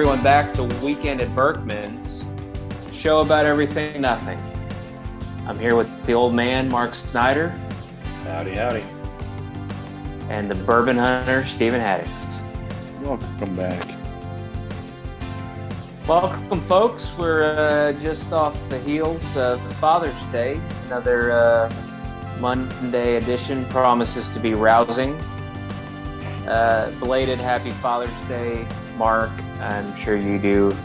everyone back to Weekend at Berkman's, show about everything, nothing. I'm here with the old man, Mark Snyder, Howdy, howdy. and the bourbon hunter, Steven Haddix. Welcome back. Welcome, folks. We're uh, just off the heels of Father's Day. Another uh, Monday edition promises to be rousing. Uh, belated Happy Father's Day, Mark. I'm sure you do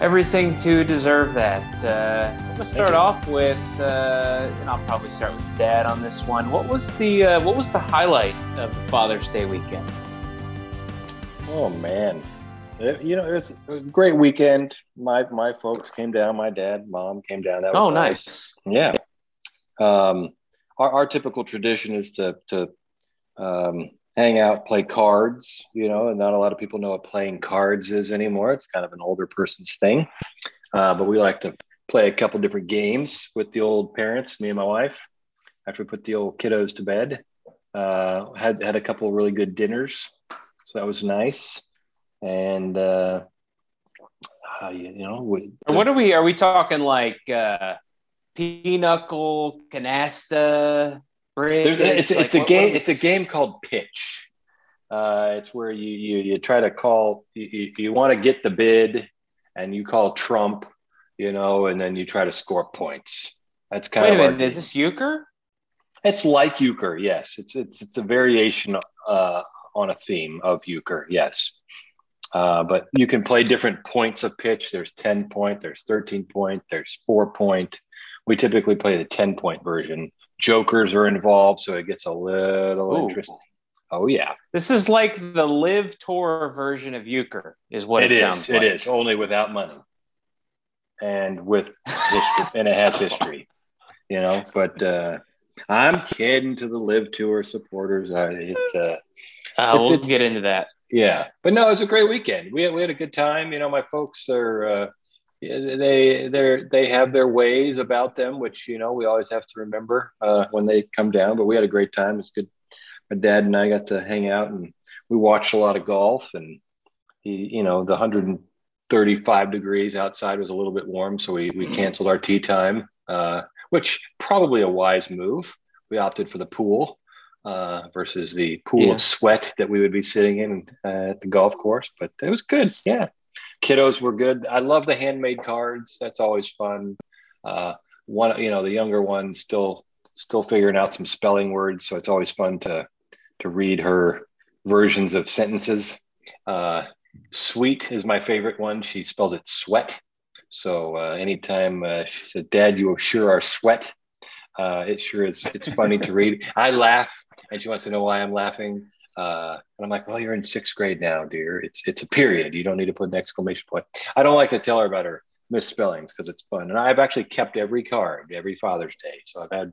everything to deserve that. Uh, I'm gonna start off with, uh, and I'll probably start with Dad on this one. What was the uh, what was the highlight of the Father's Day weekend? Oh man, It- you know it's a great weekend. My my folks came down. My dad, mom came down. That was Oh, nice. Yeah. Um, our our typical tradition is to to um, hang out, play cards. You know, and not a lot of people know what playing cards is anymore. It's kind of an older person's thing. Uh, but we like to play a couple different games with the old parents, me and my wife. After we put the old kiddos to bed, uh, had had a couple really good dinners, so that was nice. And uh, uh, you, you know, we, What are we? Are we talking like uh, pinochle, canasta? There's, it's Like, it's a what- game. what- It's a game called pitch. Uh, it's where you you you try to call. You, you, want to get the bid, and you call trump. You know, and then you try to score points. That's kind Wait a of. our minute. Is this euchre? It's like euchre. Yes, it's it's it's a variation uh, on a theme of euchre. Yes. Uh, but you can play different points of pitch. There's 10 point, there's 13 point, there's four point. We typically play the 10 point version. Jokers are involved, so it gets a little Ooh. interesting. Oh, yeah. This is like the LIV tour version of euchre, is what it, it is. sounds It like. is only without money and with history, and it has history, you know. But uh, I'm kidding to the LIV tour supporters. Uh, it's uh, Uh, It's- we'll it's- get into that. Yeah, but no, it was a great weekend. We had, we had a good time. You know, my folks are uh, they they they have their ways about them, which you know we always have to remember uh, when they come down. But we had a great time. It's good. My dad and I got to hang out, and we watched a lot of golf. And he, you know, the 135 degrees outside was a little bit warm, so we we canceled our tee time, uh, which probably a wise move. We opted for the pool uh, versus the pool Yeah. of sweat that we would be sitting in uh, at the golf course. But it was good. Yeah. Kiddos were good. I love the handmade cards. That's always fun. Uh, one, you know, the younger one still still figuring out some spelling words, so it's always fun to to read her versions of sentences. Uh, sweet is my favorite one. She spells it sweat. So uh, anytime uh, she said, "Dad, you sure are sweat," uh, it sure is. It's funny to read. I laugh, and she wants to know why I'm laughing. Uh, and I'm like, well, you're in sixth grade now, dear. It's it's a period. You don't need to put an exclamation point. I don't like to tell her about her misspellings because it's fun. And I've actually kept every card every Father's Day. So I've had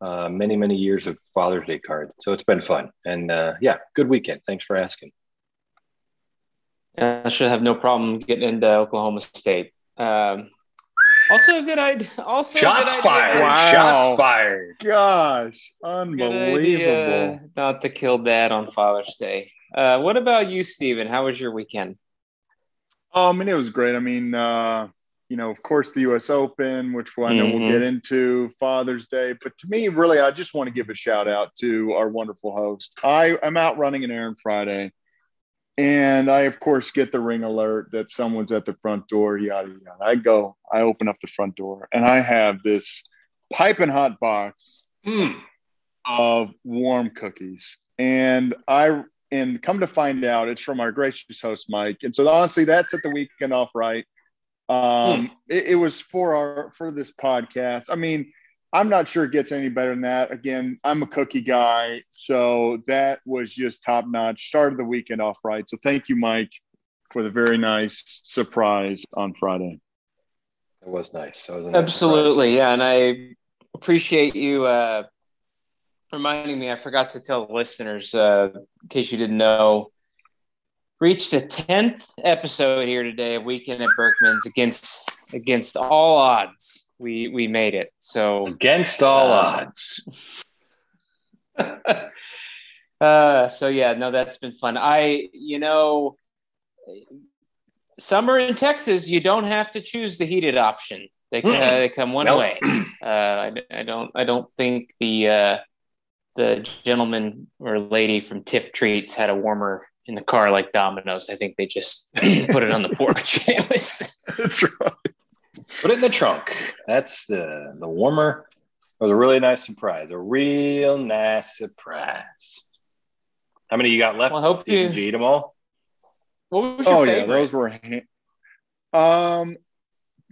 uh, many many years of Father's Day cards. So it's been fun. And uh, yeah, good weekend. Thanks for asking. I should have no problem getting into Oklahoma State. Um, also, a good idea. Also, a Shots good idea- fired. Wow. Shots fired. Gosh, unbelievable. not to kill dad on Father's Day. Uh, what about you, Steven? How was your weekend? Oh, I mean, it was great. I mean, uh, you know, of course, the U.S. Open, which I know Mhm. we'll get into, Father's Day. But to me, really, I just want to give a shout out to our wonderful host. I am out running an errand Friday, and I, of course, get the ring alert that someone's at the front door. Yada yada. I go, I open up the front door, and I have this piping hot box Mm. of warm cookies. And I and come to find out it's from our gracious host Mike. And so honestly, that set the weekend off right. Um, it, it was for our for this podcast. I mean, I'm not sure it gets any better than that. Again, I'm a cookie guy, so that was just top notch. Started the weekend off right. So thank you, Mike, for the very nice surprise on Friday. It was nice. That was nice Absolutely, yeah, and I appreciate you uh, reminding me. I forgot to tell the listeners, uh, in case you didn't know, reached the tenth episode here today of Weekend at Berkman's against against all odds. We we made it. So Against all Uh, odds. uh, so yeah, no, that's been fun. I, you know, summer in Texas, you don't have to choose the heated option. They, uh, they come one Nope. way. Uh, I, I don't I don't think the uh, the gentleman or lady from Tiff Treats had a warmer in the car like Domino's. I think they just put it on the porch. it was That's right. Put it in the trunk. That's the the warmer. It was a really nice surprise. A real nice surprise. How many you got left? Well, I hope Steve? you- Did you eat them all? what was your Oh favorite? yeah, those were um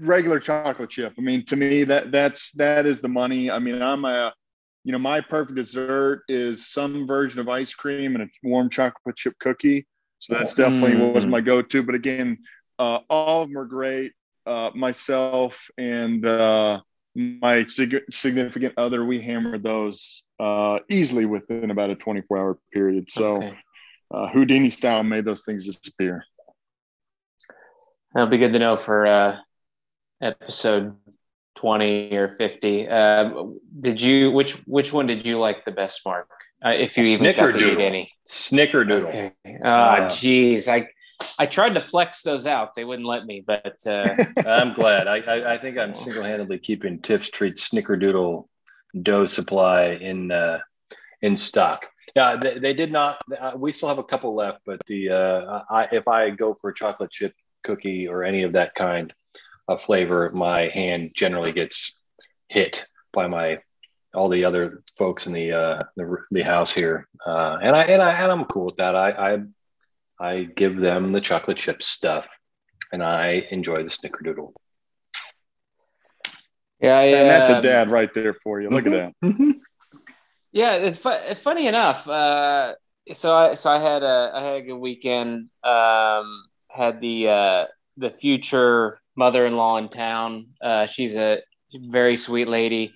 regular chocolate chip. I mean, to me that that's that is the money. I mean, I'm a you know my perfect dessert is some version of ice cream and a warm chocolate chip cookie. So that's definitely Mm. was my go-to. But again, uh, all of them are great. Uh, myself and uh, my sig- significant other, we hammered those uh, easily within about a 24-hour period. So Okay. uh, Houdini style made those things disappear. That'll be good to know for uh, episode twenty or fifty. Um, did you which which one did you like the best, Mark? Uh, if you even got to eat Snickerdoodle. any. Snickerdoodle. Okay. Oh, Uh, I I tried to flex those out. They wouldn't let me, but uh, I'm glad. I, I, I think I'm single-handedly keeping Tiff's Treats Snickerdoodle dough supply in uh, in stock. Yeah, they, they did not. Uh, we still have a couple left, but the uh, I, if I go for a chocolate chip cookie or any of that kind of flavor, my hand generally gets hit by my all the other folks in the uh, the, the house here, uh, and I and I and I'm cool with that. I, I I give them the chocolate chip stuff, and I enjoy the snickerdoodle. yeah, I, And that's a um, dad right there for you. Look at that. Yeah, it's fu- funny enough. Uh, so I so I had a I had a good weekend. Um, had the uh, the future mother in law in town. Uh, she's a very sweet lady.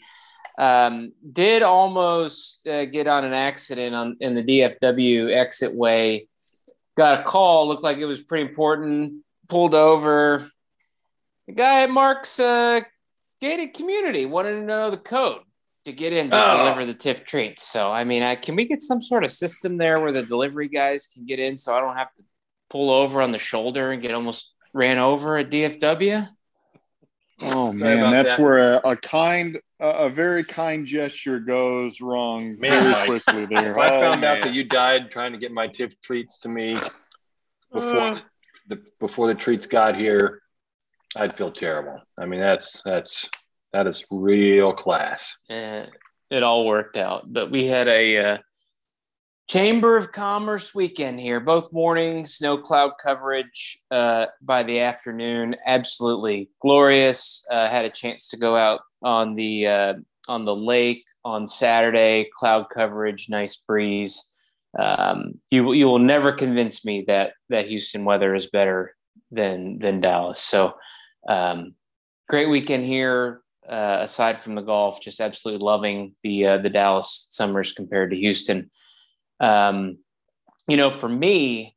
Um, did almost uh, get on an accident on in the DFW exit way. Got a call. Looked like it was pretty important. Pulled over. The guy at Mark's uh, gated community wanted to know the code to get in to Oh. deliver the TIFF treats. So, I mean, I, can we get some sort of system there where the delivery guys can get in so I don't have to pull over on the shoulder and get almost ran over at DFW? Oh Sorry man, that's that. where a, a kind, a, a very kind gesture goes wrong Man, very Mike, quickly there. If I Oh, found out that you died trying to get my tip treats to me before Uh. the before the treats got here, I'd feel terrible. I mean, that's that's that is real class. Eh, it all worked out. But we had a uh, Chamber of Commerce weekend here, both mornings, no cloud coverage uh, by the afternoon. Absolutely glorious. Uh, had a chance to go out on the uh, on the lake on Saturday. Cloud coverage, nice breeze. Um, you you will never convince me that that Houston weather is better than than Dallas. So um, great weekend here. Uh, aside from the golf, just absolutely loving the uh, the Dallas summers compared to Houston. Um, you know, for me,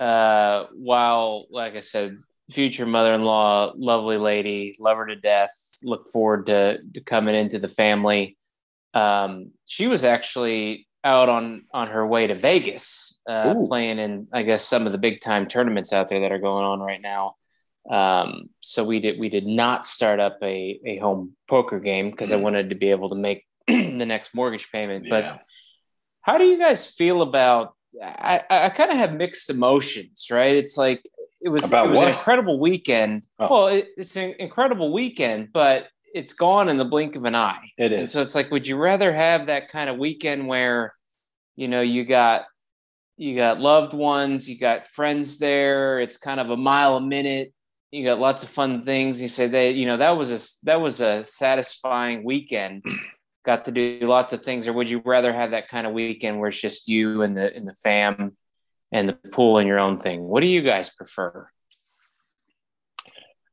uh, while like I said, future mother-in-law, lovely lady, love her to death. Look forward to, to coming into the family. Um, she was actually out on on her way to Vegas, uh, playing in I guess some of the big time tournaments out there that are going on right now. Um, so we did we did not start up a, a home poker game because I Mm. wanted to be able to make the next mortgage payment. But Yeah. How do you guys feel about? I, I kind of have mixed emotions, right? It's like it was About it was an incredible weekend. Oh. Well, it, it's an incredible weekend, but it's gone in the blink of an eye. It is. And so it's like, would you rather have that kind of weekend where, you know, you got you got loved ones, you got friends there. It's kind of a mile a minute. You got lots of fun things. You say that you know that was a that was a satisfying weekend. got to do lots of things, or would you rather have that kind of weekend where it's just you and the and the fam and the pool and your own thing? What do you guys prefer?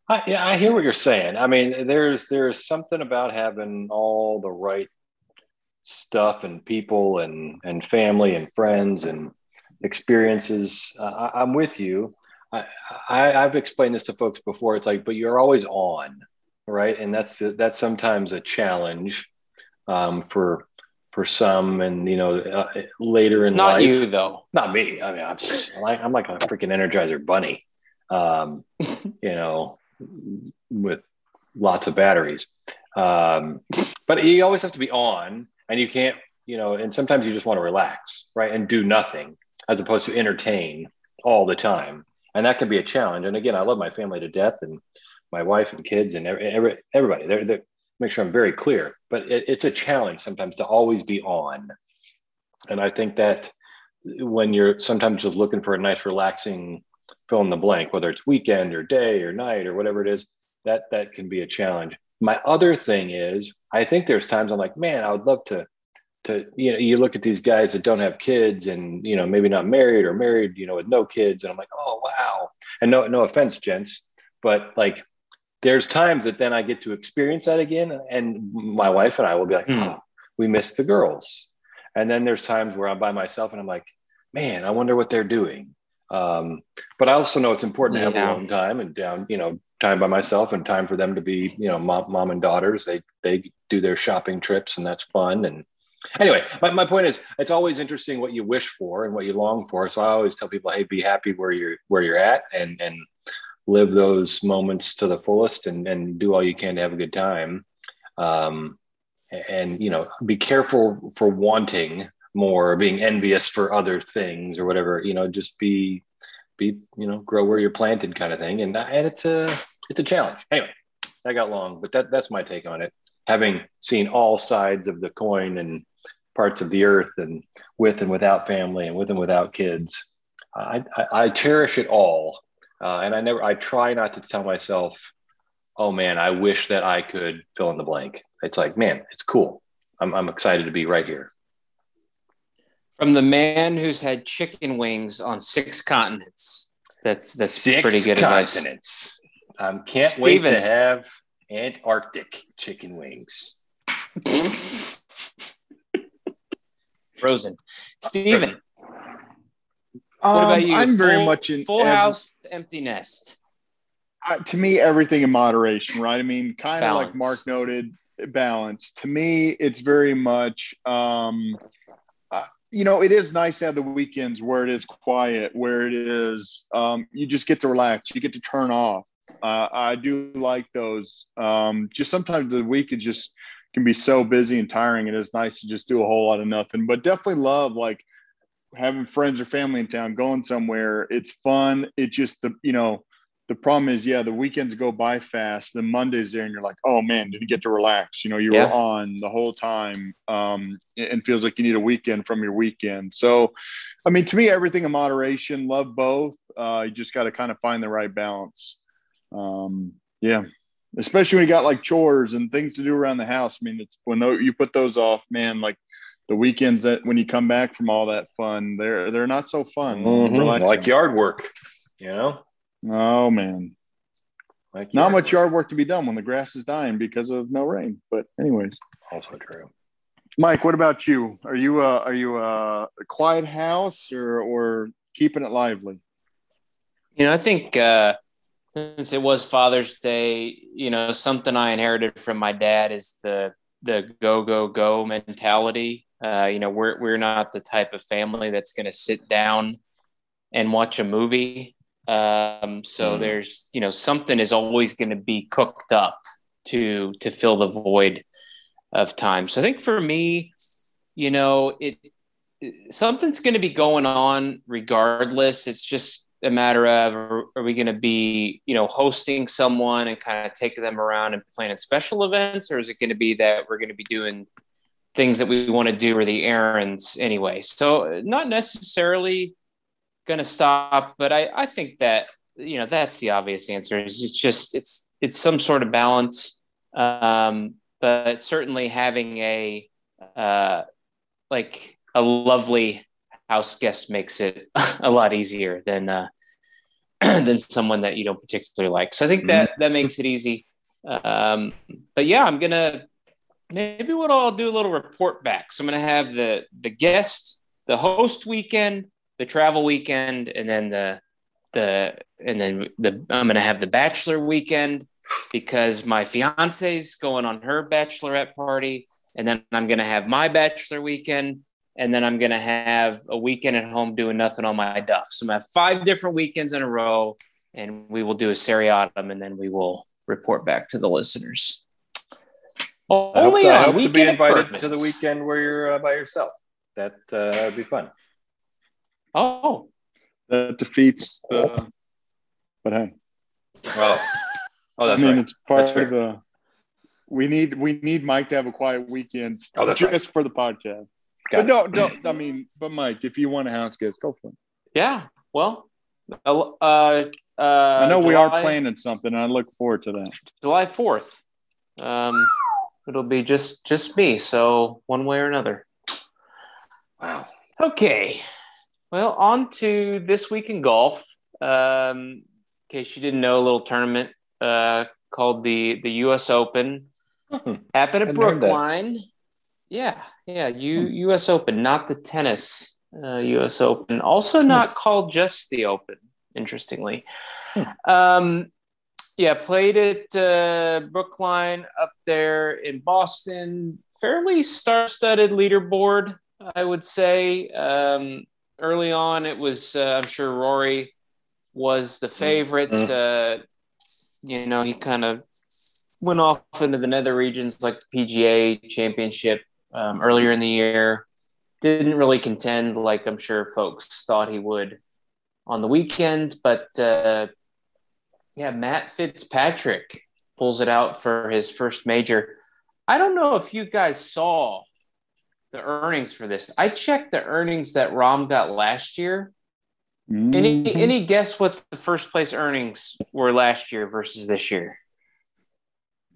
I, yeah, I hear what you're saying. I mean, there's there's something about having all the right stuff and people and and family and friends and experiences. Uh, I, I'm with you. I, I I've explained this to folks before. It's like, but you're always on, right? And that's the, that's sometimes a challenge um, for for some. And you know, uh, later in Not life, you though. not me. I mean, I'm just like I'm like a freaking Energizer bunny. um, you know, with lots of batteries. Um, but you always have to be on, and you can't, you know, and sometimes you just want to relax, right, and do nothing as opposed to entertain all the time, and that can be a challenge. And again, I love my family to death, and my wife and kids and every, everybody. They're, they're, make sure I'm very clear, but it, it's a challenge sometimes to always be on, and I think that when you're sometimes just looking for a nice, relaxing fill in the blank, whether it's weekend or day or night or whatever it is, that that can be a challenge. My other thing is, I think there's times I'm like, man, I would love to to you know you look at these guys that don't have kids and you know maybe not married or married you know with no kids and i'm like oh wow and no no offense gents but like there's times that then i get to experience that again and my wife and i will be like mm. oh, we miss the girls. And then there's times where i'm by myself and i'm like man i wonder what they're doing. Um, but i also know it's important to have yeah. alone time and down you know time by myself and time for them to be you know mom, mom and daughters. They they do their shopping trips and that's fun. And anyway my, my point is it's always interesting what you wish for and what you long for. So i always tell people hey be happy where you're where you're at and and live those moments to the fullest and and do all you can to have a good time um and you know be careful for wanting more being envious for other things or whatever you know just be be you know grow where you're planted kind of thing and and it's a it's a challenge. Anyway, I got long, but that that's my take on it. Having seen all sides of the coin and parts of the earth, and with and without family, and with and without kids, I, I, I cherish it all. Uh, and I never, I try not to tell myself, "Oh man, I wish that I could fill in the blank." It's like, man, it's cool. I'm, I'm excited to be right here. From the man who's had chicken wings on six continents. That's that's six pretty good continents. advice. Um, can't Steven. wait to have Antarctic chicken wings. Frozen. Steven. Um, what about you? I'm full, very much in full every, house, empty nest. Uh, to me, everything in moderation, right? I mean, kind of like Mark noted, balance. To me, it's very much, um, uh, you know, it is nice to have the weekends where it is quiet, where it is, um, you just get to relax, you get to turn off. Uh, I do like those. Um, just sometimes the week is just can be so busy and tiring. It is nice to just do a whole lot of nothing, but definitely love like having friends or family in town, going somewhere. It's fun. It just the you know the problem is yeah the weekends go by fast. The Mondays there and you're like oh man did you get to relax? You know you yeah. were on the whole time um, and feels like you need a weekend from your weekend. So I mean to me everything in moderation. Love both. Uh, you just got to kind of find the right balance um, yeah, especially when you got like chores and things to do around the house. I mean, it's when you put those off, man, like the weekends that when you come back from all that fun, they're they're not so fun. Mm-hmm. Like yard work, you know. Oh man, like not much yard work to be done when the grass is dying because of no rain. But anyways, also true. Mike, what about you? Are you a, are you a, a quiet house or or keeping it lively? You know, I think uh, since it was Father's Day, you know, something I inherited from my dad is the the go go go mentality. Uh, you know, we're we're not the type of family that's going to sit down and watch a movie. Um, so mm. there's you know something is always going to be cooked up to to fill the void of time. So I think for me, you know, it something's going to be going on regardless. It's just a matter of are, are we going to be you know hosting someone and kind of taking them around and planning special events or is it going to be that we're going to be doing things that we want to do or the errands anyway so not necessarily going to stop but i i think that you know that's the obvious answer is it's just it's it's some sort of balance um but certainly having a uh like a lovely house guest makes it a lot easier than uh, than someone that you don't particularly like. So I think that mm-hmm. that makes it easy. Um, but yeah, I'm gonna maybe what I'll do a little report back. So I'm gonna have the the guest, the host weekend, the travel weekend, and then the the and then the I'm gonna have the bachelor weekend because my fiance's going on her bachelorette party, and then I'm gonna have my bachelor weekend and then I'm gonna have a weekend at home doing nothing on my duff. So I'm gonna have five different weekends in a row and we will do a seriatim, and then we will report back to the listeners. I hope, to, I hope to be invited to the weekend where you're uh, by yourself. That uh, would be fun. Oh, that defeats the. But hey. Well, oh, that's I mean, right. it's part That's fair. of the. We need we need Mike to have a quiet weekend Oh, that's just right. for the podcast. Got but it. no, don't. I mean, but Mike, if you want a house guest, go for it. yeah. Well, uh, uh, I know we are planning something, and I look forward to that. July fourth. Um, it'll be just just me. So one way or another. Wow. Okay. Well, on to this week in golf. Um, in case you didn't know, a little tournament uh, called the the U.S. Open Hmm. happened at Hadn't heard that. Brookline. Yeah, yeah. U, U.S. Open, not the tennis uh, U.S. Open. Also, not called just the Open. Interestingly, um, yeah. Played at uh, Brookline up there in Boston. Fairly star-studded leaderboard, I would say. Um, early on, it was. Uh, I'm sure Rory was the favorite. Uh, you know, he kind of went off into the nether regions like the PGA Championship um, earlier in the year. Didn't really contend like I'm sure folks thought he would on the weekend, but uh, yeah, Matt Fitzpatrick pulls it out for his first major. I don't know if you guys saw the earnings for this. I checked the earnings that Rahm got last year. Any Mhm. any guess what the first place earnings were last year versus this year?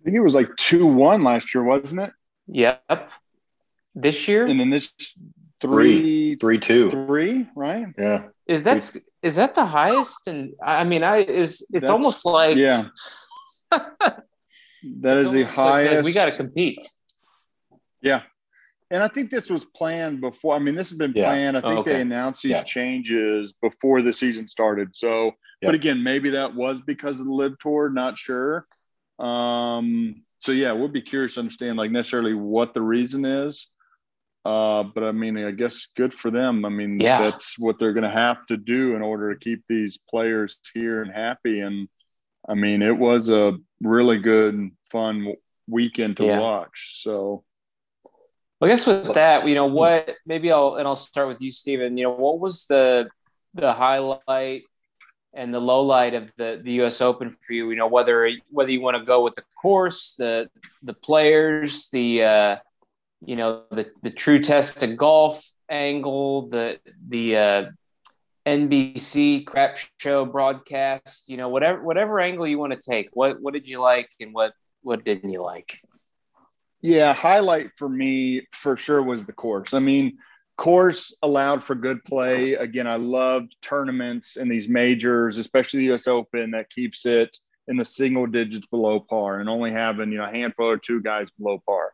I think it was like two one last year, wasn't it? Yep. This year And then this three Three two. three, right? Yeah. is that is that the highest? And I mean, I is it's That's- almost like yeah. that is the almost like, highest. we got to compete. Yeah. And I think this was planned before. I mean, this has been Yeah. planned. I think Okay. they announced these Yeah. changes before the season started. So, Yeah. but again, maybe that was because of the LIV tour, not sure. Um, so yeah, we'll be curious to understand like necessarily what the reason is. Uh, but I mean, I guess good for them. I mean, Yeah. that's what they're going to have to do in order to keep these players here and happy. And I mean, it was a really good, fun weekend to Yeah. watch. So, I guess with that, you know what? Maybe I'll and I'll start with you, Steven. You know, what was the the highlight and the low light of the the U.S. Open for you? You know, whether whether you want to go with the course, the the players, the uh, you know the the true test of golf angle, the the uh, NBC crap show broadcast. You know, whatever whatever angle you want to take. What what did you like and what what didn't you like? Yeah, highlight for me for sure was the course. I mean, course allowed for good play. Again, I loved tournaments and these majors, especially the US Open that keeps it in the single digits below par and only having, you know, a handful or two guys below par.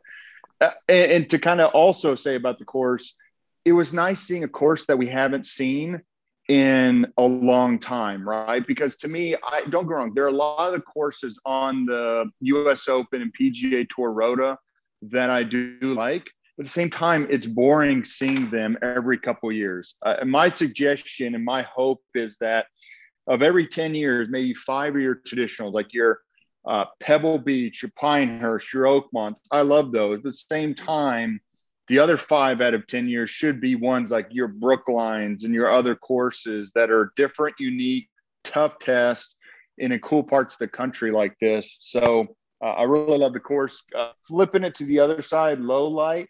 Uh, and, and to kind of also say about the course, it was nice seeing a course that we haven't seen in a long time, right? Because to me, I don't go wrong. There are a lot of courses on the US Open and PGA Tour Rota that I do like. But at the same time, it's boring seeing them every couple years. Uh, my suggestion and my hope is that of every 10 years, maybe five of your traditionals, like your uh, Pebble Beach, your Pinehurst, your Oakmont, I love those. But at the same time, the other five out of 10 years should be ones like your Brooklines and your other courses that are different, unique, tough test in a cool parts of the country like this. So uh, I really love the course. Uh, flipping it to the other side, low light,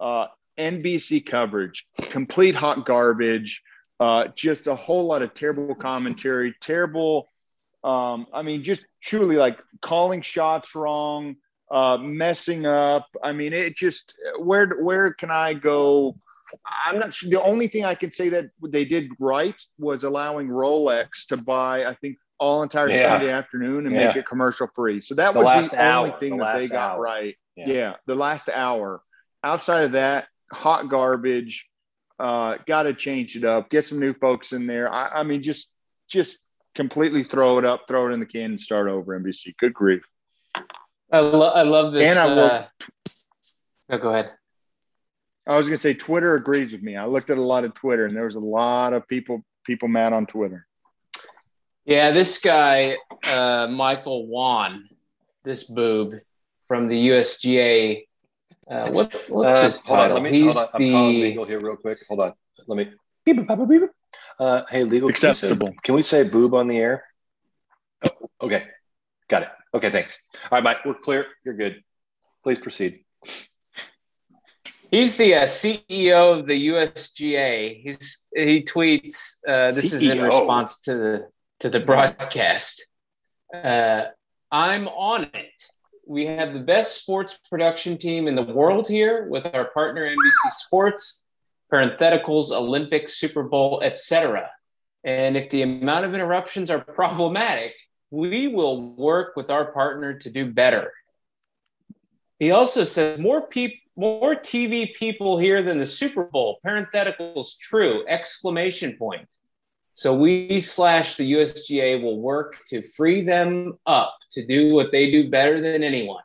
uh, NBC coverage, complete hot garbage, uh, just a whole lot of terrible commentary, terrible. Um, I mean, just truly like calling shots wrong, uh, messing up. I mean, it just where where can I go? I'm not sure. The only thing I can say that they did right was allowing Rolex to buy, I think, all entire Yeah. Sunday afternoon and Yeah. make it commercial free. So that The was the only thing the that they got hour. right. Yeah. Yeah. the last hour. Outside of that, hot garbage. Uh, got to change it up. Get some new folks in there. I, I mean, just just completely throw it up, throw it in the can, and start over. NBC. Good grief. I, lo- I love this. And I will- uh, no, go ahead. I was gonna say Twitter agrees with me. I looked at a lot of Twitter, and there was a lot of people people mad on Twitter. Yeah, this guy, uh, Michael Whan, this boob from the USGA. Uh, what, what's Uh, his hold on, title? let me, He's on. I'm calling the legal here real quick. Hold on. Let me. Uh, hey, legal. can Acceptable. Can we say boob on the air? Oh, okay. Got it. Okay, thanks. All right, Mike, we're clear. You're good. Please proceed. He's the uh, CEO of the USGA. He's he tweets. Uh, this is in response to the to the broadcast. Uh, I'm on it. We have the best sports production team in the world here with our partner NBC Sports, parentheticals, Olympics, Super Bowl, etc. And if the amount of interruptions are problematic, we will work with our partner to do better. He also says more people, more TV people here than the Super Bowl. Parentheticals true! Exclamation point. So we slash the USGA will work to free them up to do what they do better than anyone.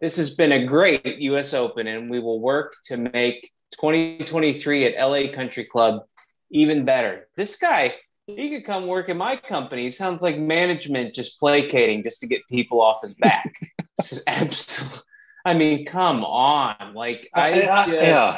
This has been a great US Open, and we will work to make 2023 at LA Country Club even better. This guy, he could come work in my company. Sounds like management just placating just to get people off his back. this is absolutely. I mean, come on. Like I, I- just yeah.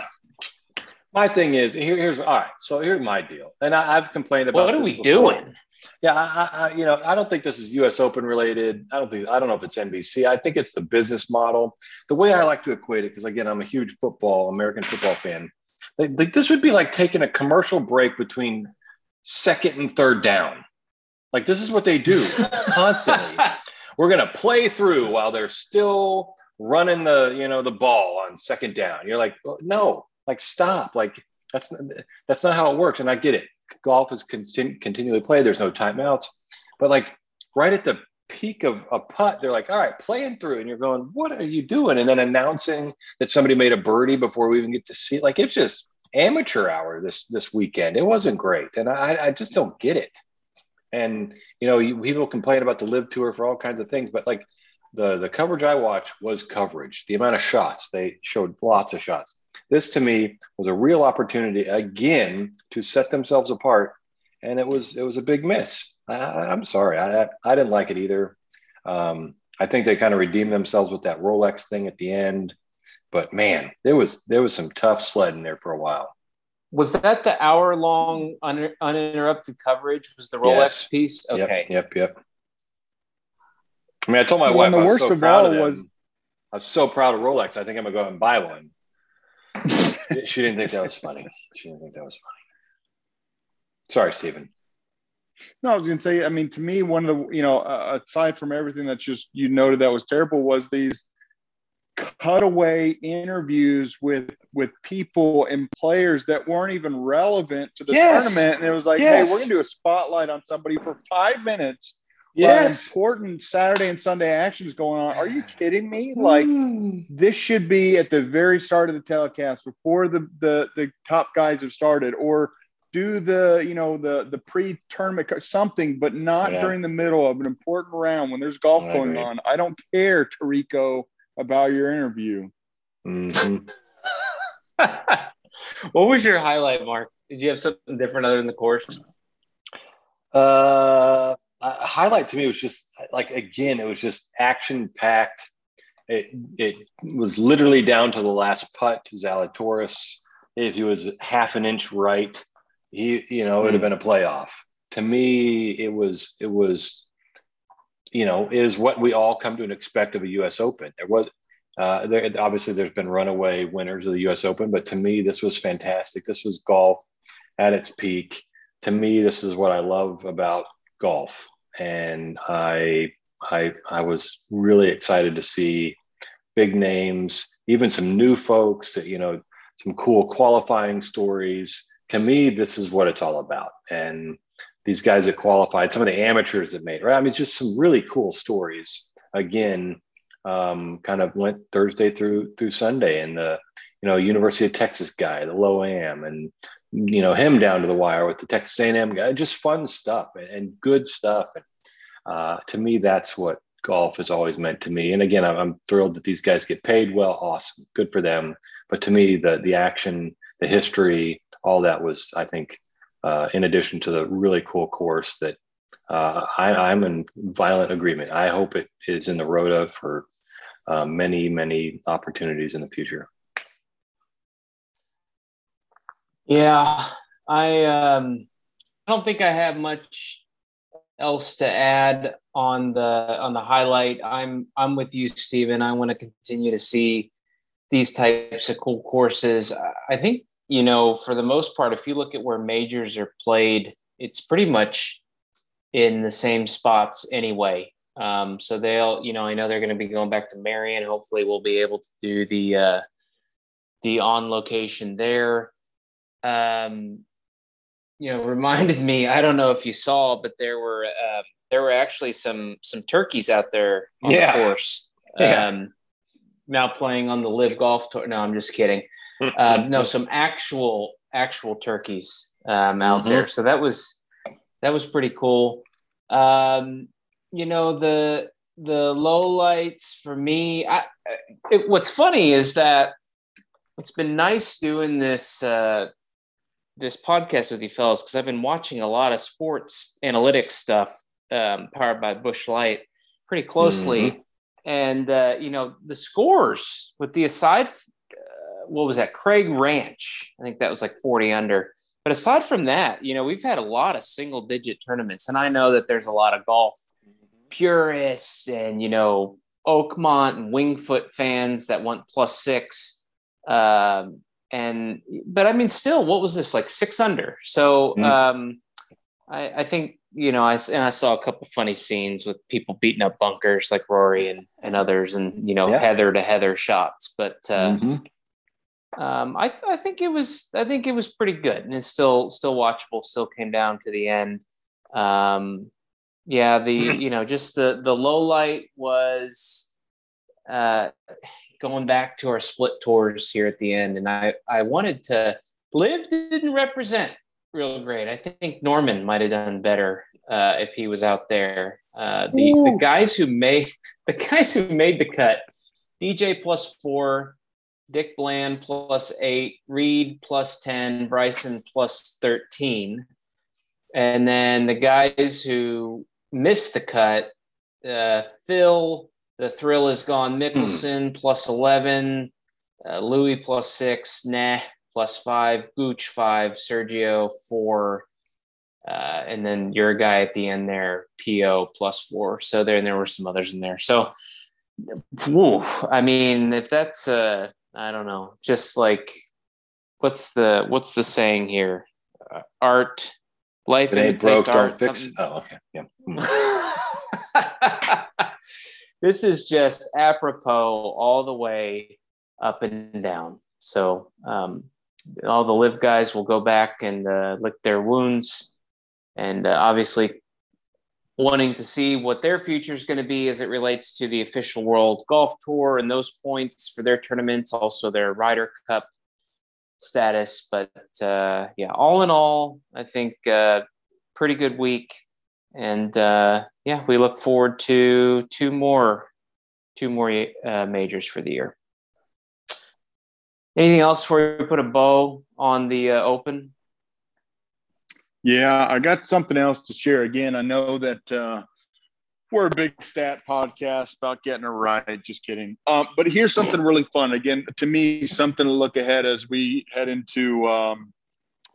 My thing is here, here's all right. So here's my deal, and I, I've complained about. what are we before. doing? Yeah, I, I, you know, I don't think this is U.S. Open related. I don't think I don't know if it's NBC. I think it's the business model. The way I like to equate it, because again, I'm a huge football, American football fan. Like, like this would be like taking a commercial break between second and third down. Like this is what they do constantly. We're gonna play through while they're still running the you know the ball on second down. You're like, "Oh, no, like stop. Like that's that's not how it works. And I get it. Golf is continu- continually played. There's no timeouts. But like right at the peak of a putt, they're like, all right, playing through, and you're going, what are you doing? And then announcing that somebody made a birdie before we even get to see. Like it's just amateur hour this this weekend. It wasn't great, and I I just don't get it. And you know, people complain about the LIV tour for all kinds of things, but like the the coverage I watched was coverage. The amount of shots they showed lots of shots. This to me was a real opportunity again to set themselves apart, and it was it was a big miss. I, I'm sorry, I I didn't like it either. Um, I think they kind of redeemed themselves with that Rolex thing at the end, but man, there was there was some tough sledding there for a while. Was that the hour long un- uninterrupted coverage? Was the Rolex Yes. piece? Yep, Okay. Yep. Yep. I mean, I told my Well, wife the I was worst so of proud all of them. was- I was so proud of Rolex. I think I'm gonna go out and buy one. She didn't think that was funny. She didn't think that was funny. Sorry, Steven. No, I was going to say, I mean, to me, one of the, you know, uh, aside from everything that just you noted that was terrible, was these cutaway interviews with with people and players that weren't even relevant to the Yes. tournament. And it was like, Yes. hey, we're going to do a spotlight on somebody for five minutes. While Yes. important Saturday and Sunday actions going on. Are you kidding me? Like, this should be at the very start of the telecast before the the the top guys have started or do the you know the the pre-tournament something but not Yeah. during the middle of an important round when there's golf I going agree. on i don't care Tarico about your interview Mhm. what was your highlight, Mark? Did you have something different other than the course? Uh, a highlight to me was just like again, it was just action packed. It it was literally down to the last putt. Zalatoris, if he was half an inch right, he you know it would have been a playoff. To me, it was it was, you know, is what we all come to expect of a U.S. Open. There was. Uh, there, obviously, there's been runaway winners of the U.S. Open, but to me, this was fantastic. This was golf at its peak. To me, this is what I love about golf, and I I I was really excited to see big names, even some new folks that you know, some cool qualifying stories. To me, this is what it's all about, and these guys that qualified, some of the amateurs that made, right? I mean, just some really cool stories. Again, um, kind of went Thursday through through Sunday, and the you know University of Texas guy, the low am, and you know him down to the wire with the Texas A&M guy. Just fun stuff and, and good stuff. And uh, to me, that's what golf has always meant to me. And again, I'm, I'm thrilled that these guys get paid well. Awesome, good for them. But to me, the the action, the history, all that was, I think, uh, in addition to the really cool course that uh, I, am in violent agreement. I hope it is in the rota for uh, many, many opportunities in the future. Yeah, I um, I don't think I have much else to add on the on the highlight. I'm I'm with you, Steven. I want to continue to see these types of cool courses. I think you know, for the most part, if you look at where majors are played, it's pretty much in the same spots anyway. Um, so they'll, you know, I know they're going to be going back to Merion. Hopefully, we'll be able to do the uh, the on location there. Um, you know, reminded me. I don't know if you saw, but there were uh, there were actually some some turkeys out there on yeah. the course. Yeah. Um, now playing on the LIV Golf Tour. No, I'm just kidding um, no, some actual actual turkeys um, out mm-hmm. there. So that was that was pretty cool. Um, you know the the low lights for me. I, it, what's funny is that it's been nice doing this uh, this podcast with you fellas because I've been watching a lot of sports analytics stuff um, powered by Busch Light pretty closely. Mm-hmm. And uh, you know the scores with the aside what was that? Craig Ranch. I think that was like 40 under. But aside from that, you know, we've had a lot of single digit tournaments. And I know that there's a lot of golf purists and, you know, Oakmont and Winged Foot fans that want plus six. Um, and, but I mean, still, what was this like six under? So mm. um, I, I think, you know, I, and I saw a couple funny scenes with people beating up bunkers like Rory and, and others and, you know, yeah. heather to heather shots. But, uh, mm-hmm um, I, I think it was I think it was pretty good, and it's still still watchable. Still came down to the end. Um, yeah, the you know just the the low light was uh, going back to our split tours here at the end, and I I wanted to LIV didn't represent real great. I think Norman might have done better uh, if he was out there. Uh, the the guys who made the guys who made the cut, DJ plus four, Dick Bland plus eight, Reed plus 10, Bryson plus 13. And then the guys who missed the cut, uh, Phil, the thrill is gone, Mickelson hmm. plus 11, uh, Louis plus six, Na plus five, Gooch five, Sergio four, uh, and then your guy at the end there, PO plus four. So there, and there were some others in there. So, whew, I mean, if that's uh, I don't know, just like what's the what's the saying here? Uh, art, life it ain't broke, art. Don't fix. Oh, okay, yeah. This is just apropos all the way up and down. So um, all the LIV guys will go back and uh, lick their wounds, and uh, obviously wanting to see what their future is going to be as it relates to the official World Golf Tour and those points for their tournaments, also their Ryder Cup status. But uh, yeah, all in all, I think uh, pretty good week, and uh, yeah, we look forward to two more two more uh, majors for the year. Anything else before we put a bow on the uh, Open? Yeah, I got something else to share. Again, I know that uh, we're a big stat podcast about getting it right. Just kidding. Um, but here's something really fun. Again, to me, something to look ahead as we head into um,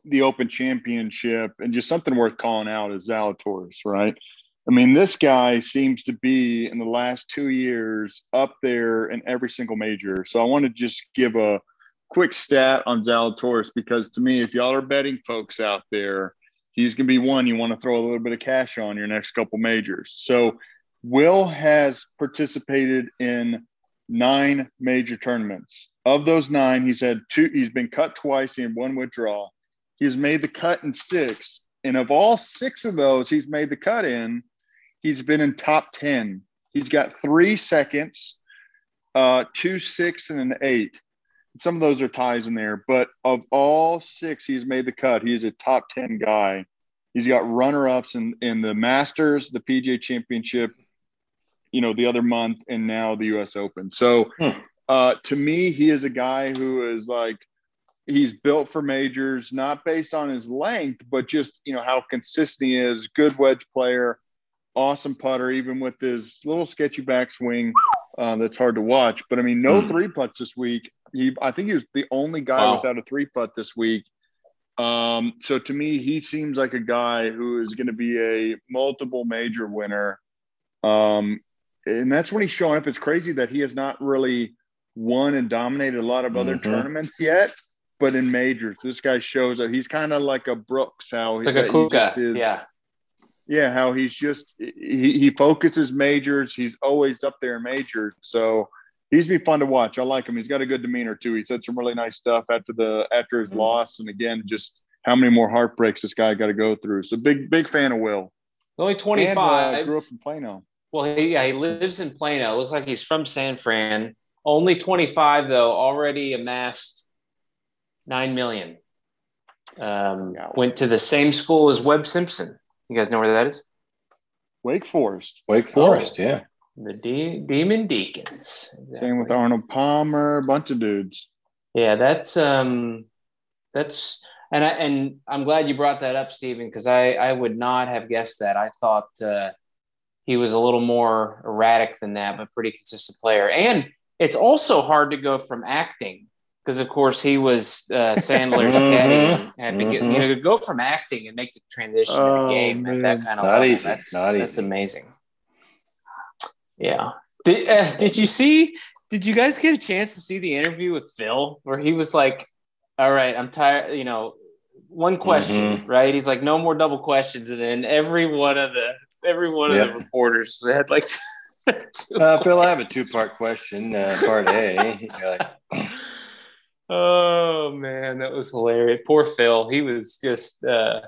the Open Championship, and just something worth calling out is Zalatoris, right? I mean, this guy seems to be in the last two years up there in every single major. So I want to just give a quick stat on Zalatoris because to me, if y'all are betting folks out there, he's going to be one you want to throw a little bit of cash on your next couple majors. So Will has participated in nine major tournaments. Of those nine, he's had two, he's been cut twice in one withdrawal. He's made the cut in six. And of all six of those he's made the cut in, he's been in top 10. He's got three seconds, uh, two, six, and an eight. Some of those are ties in there, but of all six, he's made the cut. He's a top 10 guy. He's got runner ups in, in the Masters, the PGA Championship, you know, the other month, and now the US Open. So hmm. uh, to me, he is a guy who is like he's built for majors, not based on his length, but just you know how consistent he is. Good wedge player, awesome putter, even with his little sketchy backswing. Uh, that's hard to watch. But I mean, no mm. three putts this week. He, I think he was the only guy wow. without a three putt this week. Um, so to me, he seems like a guy who is going to be a multiple major winner. Um, and that's when he's showing up. It's crazy that he has not really won and dominated a lot of other mm-hmm. tournaments yet, but in majors, this guy shows that he's kind of like a Brooks. How it's like a Koepka. Is, yeah, yeah. How he's just he, he focuses majors. He's always up there in majors. So he's be fun to watch. I like him. He's got a good demeanor too. He said some really nice stuff after the after his mm-hmm. loss, and again, just how many more heartbreaks this guy got to go through. So big big fan of Will. Only twenty five. Uh, grew up in Plano. Well, he, yeah, he lives in Plano. Looks like he's from San Fran. Only 25 though, already amassed 9 million. Um, went to the same school as Webb Simpson. You guys know where that is? Wake Forest. Wake Forest, oh, yeah. The De- Demon Deacons. Exactly. Same with Arnold Palmer, a bunch of dudes. Yeah, that's um that's and I and I'm glad you brought that up, Stephen, because I I would not have guessed that. I thought uh, he was a little more erratic than that, but pretty consistent player. And it's also hard to go from acting because, of course, he was uh, Sandler's mm-hmm. caddy and to get you know to go from acting and make the transition oh, to the game man. at that kind of Not level. Easy. That's Not that's easy. amazing. Yeah. Did uh, did you see? Did you guys get a chance to see the interview with Phil where he was like, "All right, I'm tired," you know, one question, mm-hmm. right? He's like, "No more double questions," and then every one of the every one yep. of the reporters had like uh, Phil, I have a two-part question. Uh, part A. Oh man, that was hilarious. Poor Phil. He was just. Uh,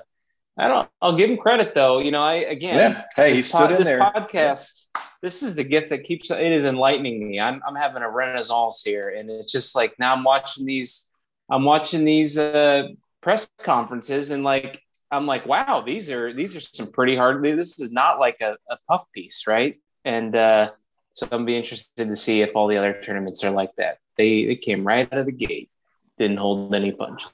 I don't. I'll give him credit though. You know, I again. Yeah. Hey, he stood pod, in this there. podcast. Yeah. This is the gift that keeps. It is enlightening me. I'm. I'm having a renaissance here, and it's just like now I'm watching these. I'm watching these uh, press conferences, and like I'm like, wow, these are these are some pretty hard. This is not like a, a puff piece, right? And uh, so I'm be interested to see if all the other tournaments are like that. They they came right out of the gate, didn't hold any punches.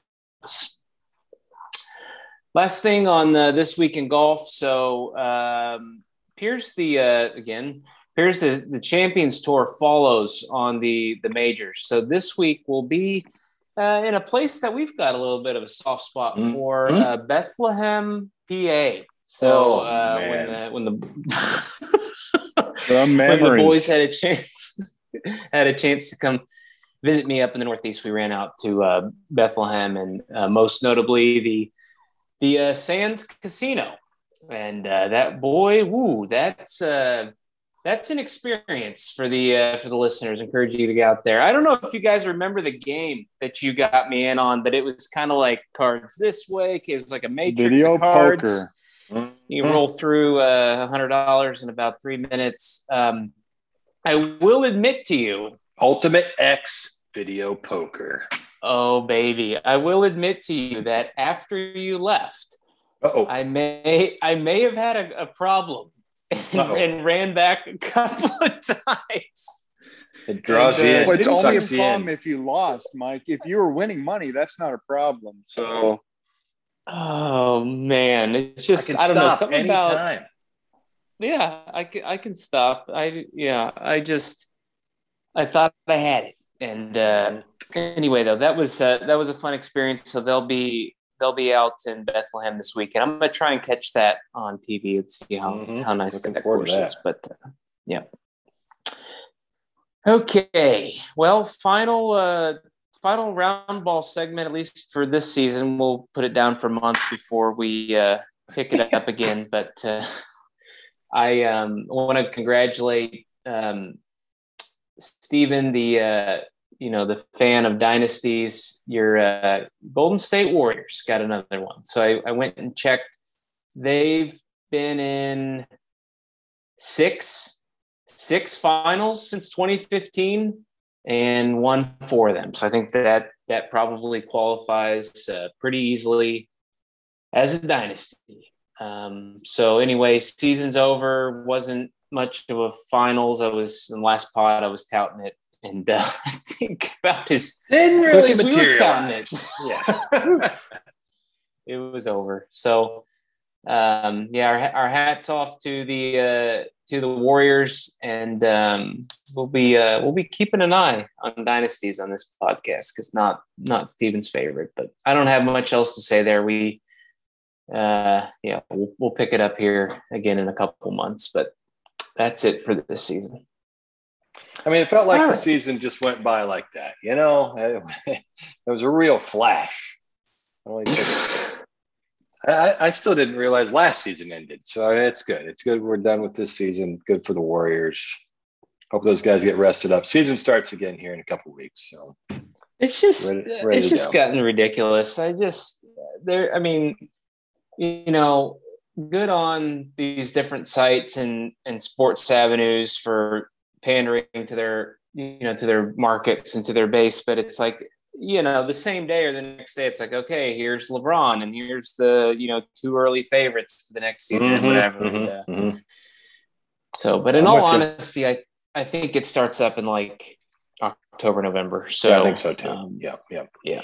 Last thing on the, this week in golf. So um, here's the uh, again. Here's the the Champions Tour follows on the the majors. So this week will be uh, in a place that we've got a little bit of a soft spot mm-hmm. for uh, Bethlehem, PA. So oh, uh, when the, when the when the boys had a chance had a chance to come visit me up in the Northeast, we ran out to uh, Bethlehem and uh, most notably the the uh, Sands Casino. And uh, that boy, woo, that's uh, that's an experience for the uh, for the listeners. Encourage you to get out there. I don't know if you guys remember the game that you got me in on, but it was kind of like cards this way. It was like a matrix Video of cards. Poker you mm-hmm. roll through uh, a hundred dollars in about three minutes. Um, I will admit to you, Ultimate X Video Poker. Oh baby, I will admit to you that after you left, Uh-oh. I may I may have had a, a problem and, and, ran back a couple of times. It draws and, uh, you in. Well, it's only a problem if you lost, Mike. If you were winning money, that's not a problem. So Oh man, it's just I, I don't know something anytime. about. Yeah, I can I can stop. I yeah, I just I thought I had it, and uh, anyway though that was uh, that was a fun experience. So they'll be they'll be out in Bethlehem this weekend. I'm gonna try and catch that on TV and see how mm-hmm. how nice Looking that course is. But uh, yeah. Okay, well, final uh, final round ball segment, at least for this season. We'll put it down for months before we uh, pick it up again. But uh, I um, want to congratulate um, Stephen, the uh, you know the fan of dynasties. Your uh, Golden State Warriors got another one. So I, I went and checked. They've been in six six finals since 2015 and won for them. So I think that that probably qualifies uh, pretty easily as a dynasty. Um, so anyway, season's over. wasn't much of a finals. I was in the last pod. I was touting it and uh, I think about his Didn't really we materialize. it. Yeah. it was over. So, um, yeah, our, our hats off to the uh, to the Warriors, and um, we'll be uh, we'll be keeping an eye on dynasties on this podcast because not not Steven's favorite, but I don't have much else to say there. We, uh, yeah, we'll, we'll pick it up here again in a couple months, but that's it for this season. I mean, it felt like All the right. season just went by like that. You know, it, was a real flash. It only took- I, I still didn't realize last season ended, so it's good. It's good. We're done with this season. Good for the Warriors. Hope those guys get rested up. Season starts again here in a couple weeks. So It's just Ready- uh, ready it's just go. gotten ridiculous. I just there I mean, you know, good on these different sites and and sports avenues for pandering to their you know to their markets and to their base, but it's like you know the same day or the next day it's like okay here's lebron and here's the you know two early favorites for the next season Mhm, and whatever mhm, And, uh, mhm. so but in I'm all with you. honesty i i think it starts up in like october november so yeah, I think so too. um, yeah, yeah. yeah.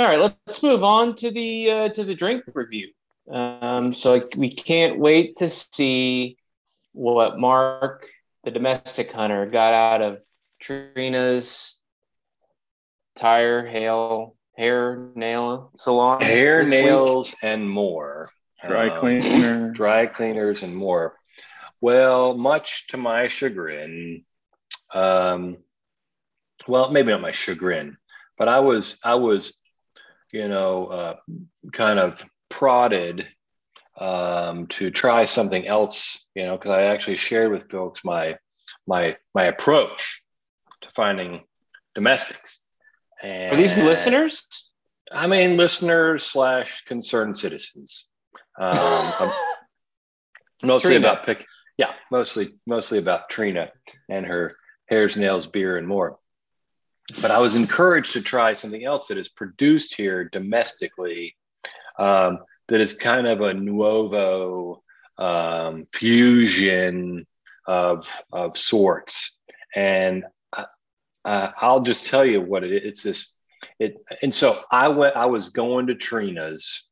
All right, let's move on to the uh, to the drink review. Um, so like, we can't wait to see what Mark, the domestic hunter, got out of Trina's tire, hail, hair, nail salon. Hair, this week. nails, and more. Dry Um, cleaner. dry cleaners and more. Well, much to my chagrin, um, well, maybe not my chagrin, but I was I was, you know, uh, kind of prodded um, to try something else, you know, because I actually shared with folks my my my approach to finding domestics. And Are these listeners? I mean, listeners slash concerned citizens. Um, mostly Trina. about pick. Yeah, mostly mostly about Trina and her hairs, nails, beer, and more. But I was encouraged to try something else that is produced here domestically. Um, that is kind of a nuovo um, fusion of of sorts, and I, uh, I'll just tell you what it is. It's this it and so I went I was going to Trina's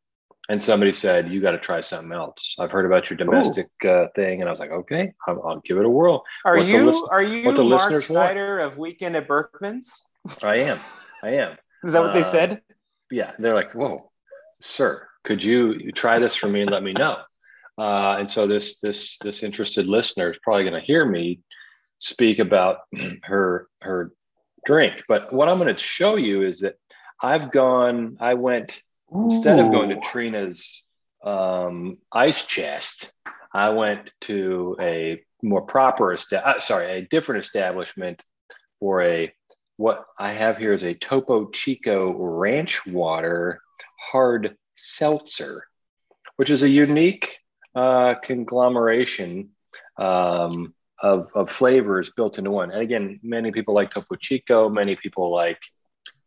and somebody said you got to try something else. I've heard about your domestic uh, thing and I was like okay I'll, I'll give it a whirl. Are what you are you what the Mark listeners want. Of Weekend at Berkman's? I am. I am. Is that what they Uh, said? yeah. They're like whoa sir could you, try this for me and let me know? Uh, and so this this this interested listener is probably going to hear me speak about her her drink. But what i'm going to show you is that i've gone i went instead of going to Trina's um, ice chest, I went to a more proper, esta- uh, sorry, a different establishment for a what I have here is a Topo Chico ranch water hard seltzer, which is a unique uh, conglomeration um, of, of flavors built into one. And again, many people like Topo Chico, many people like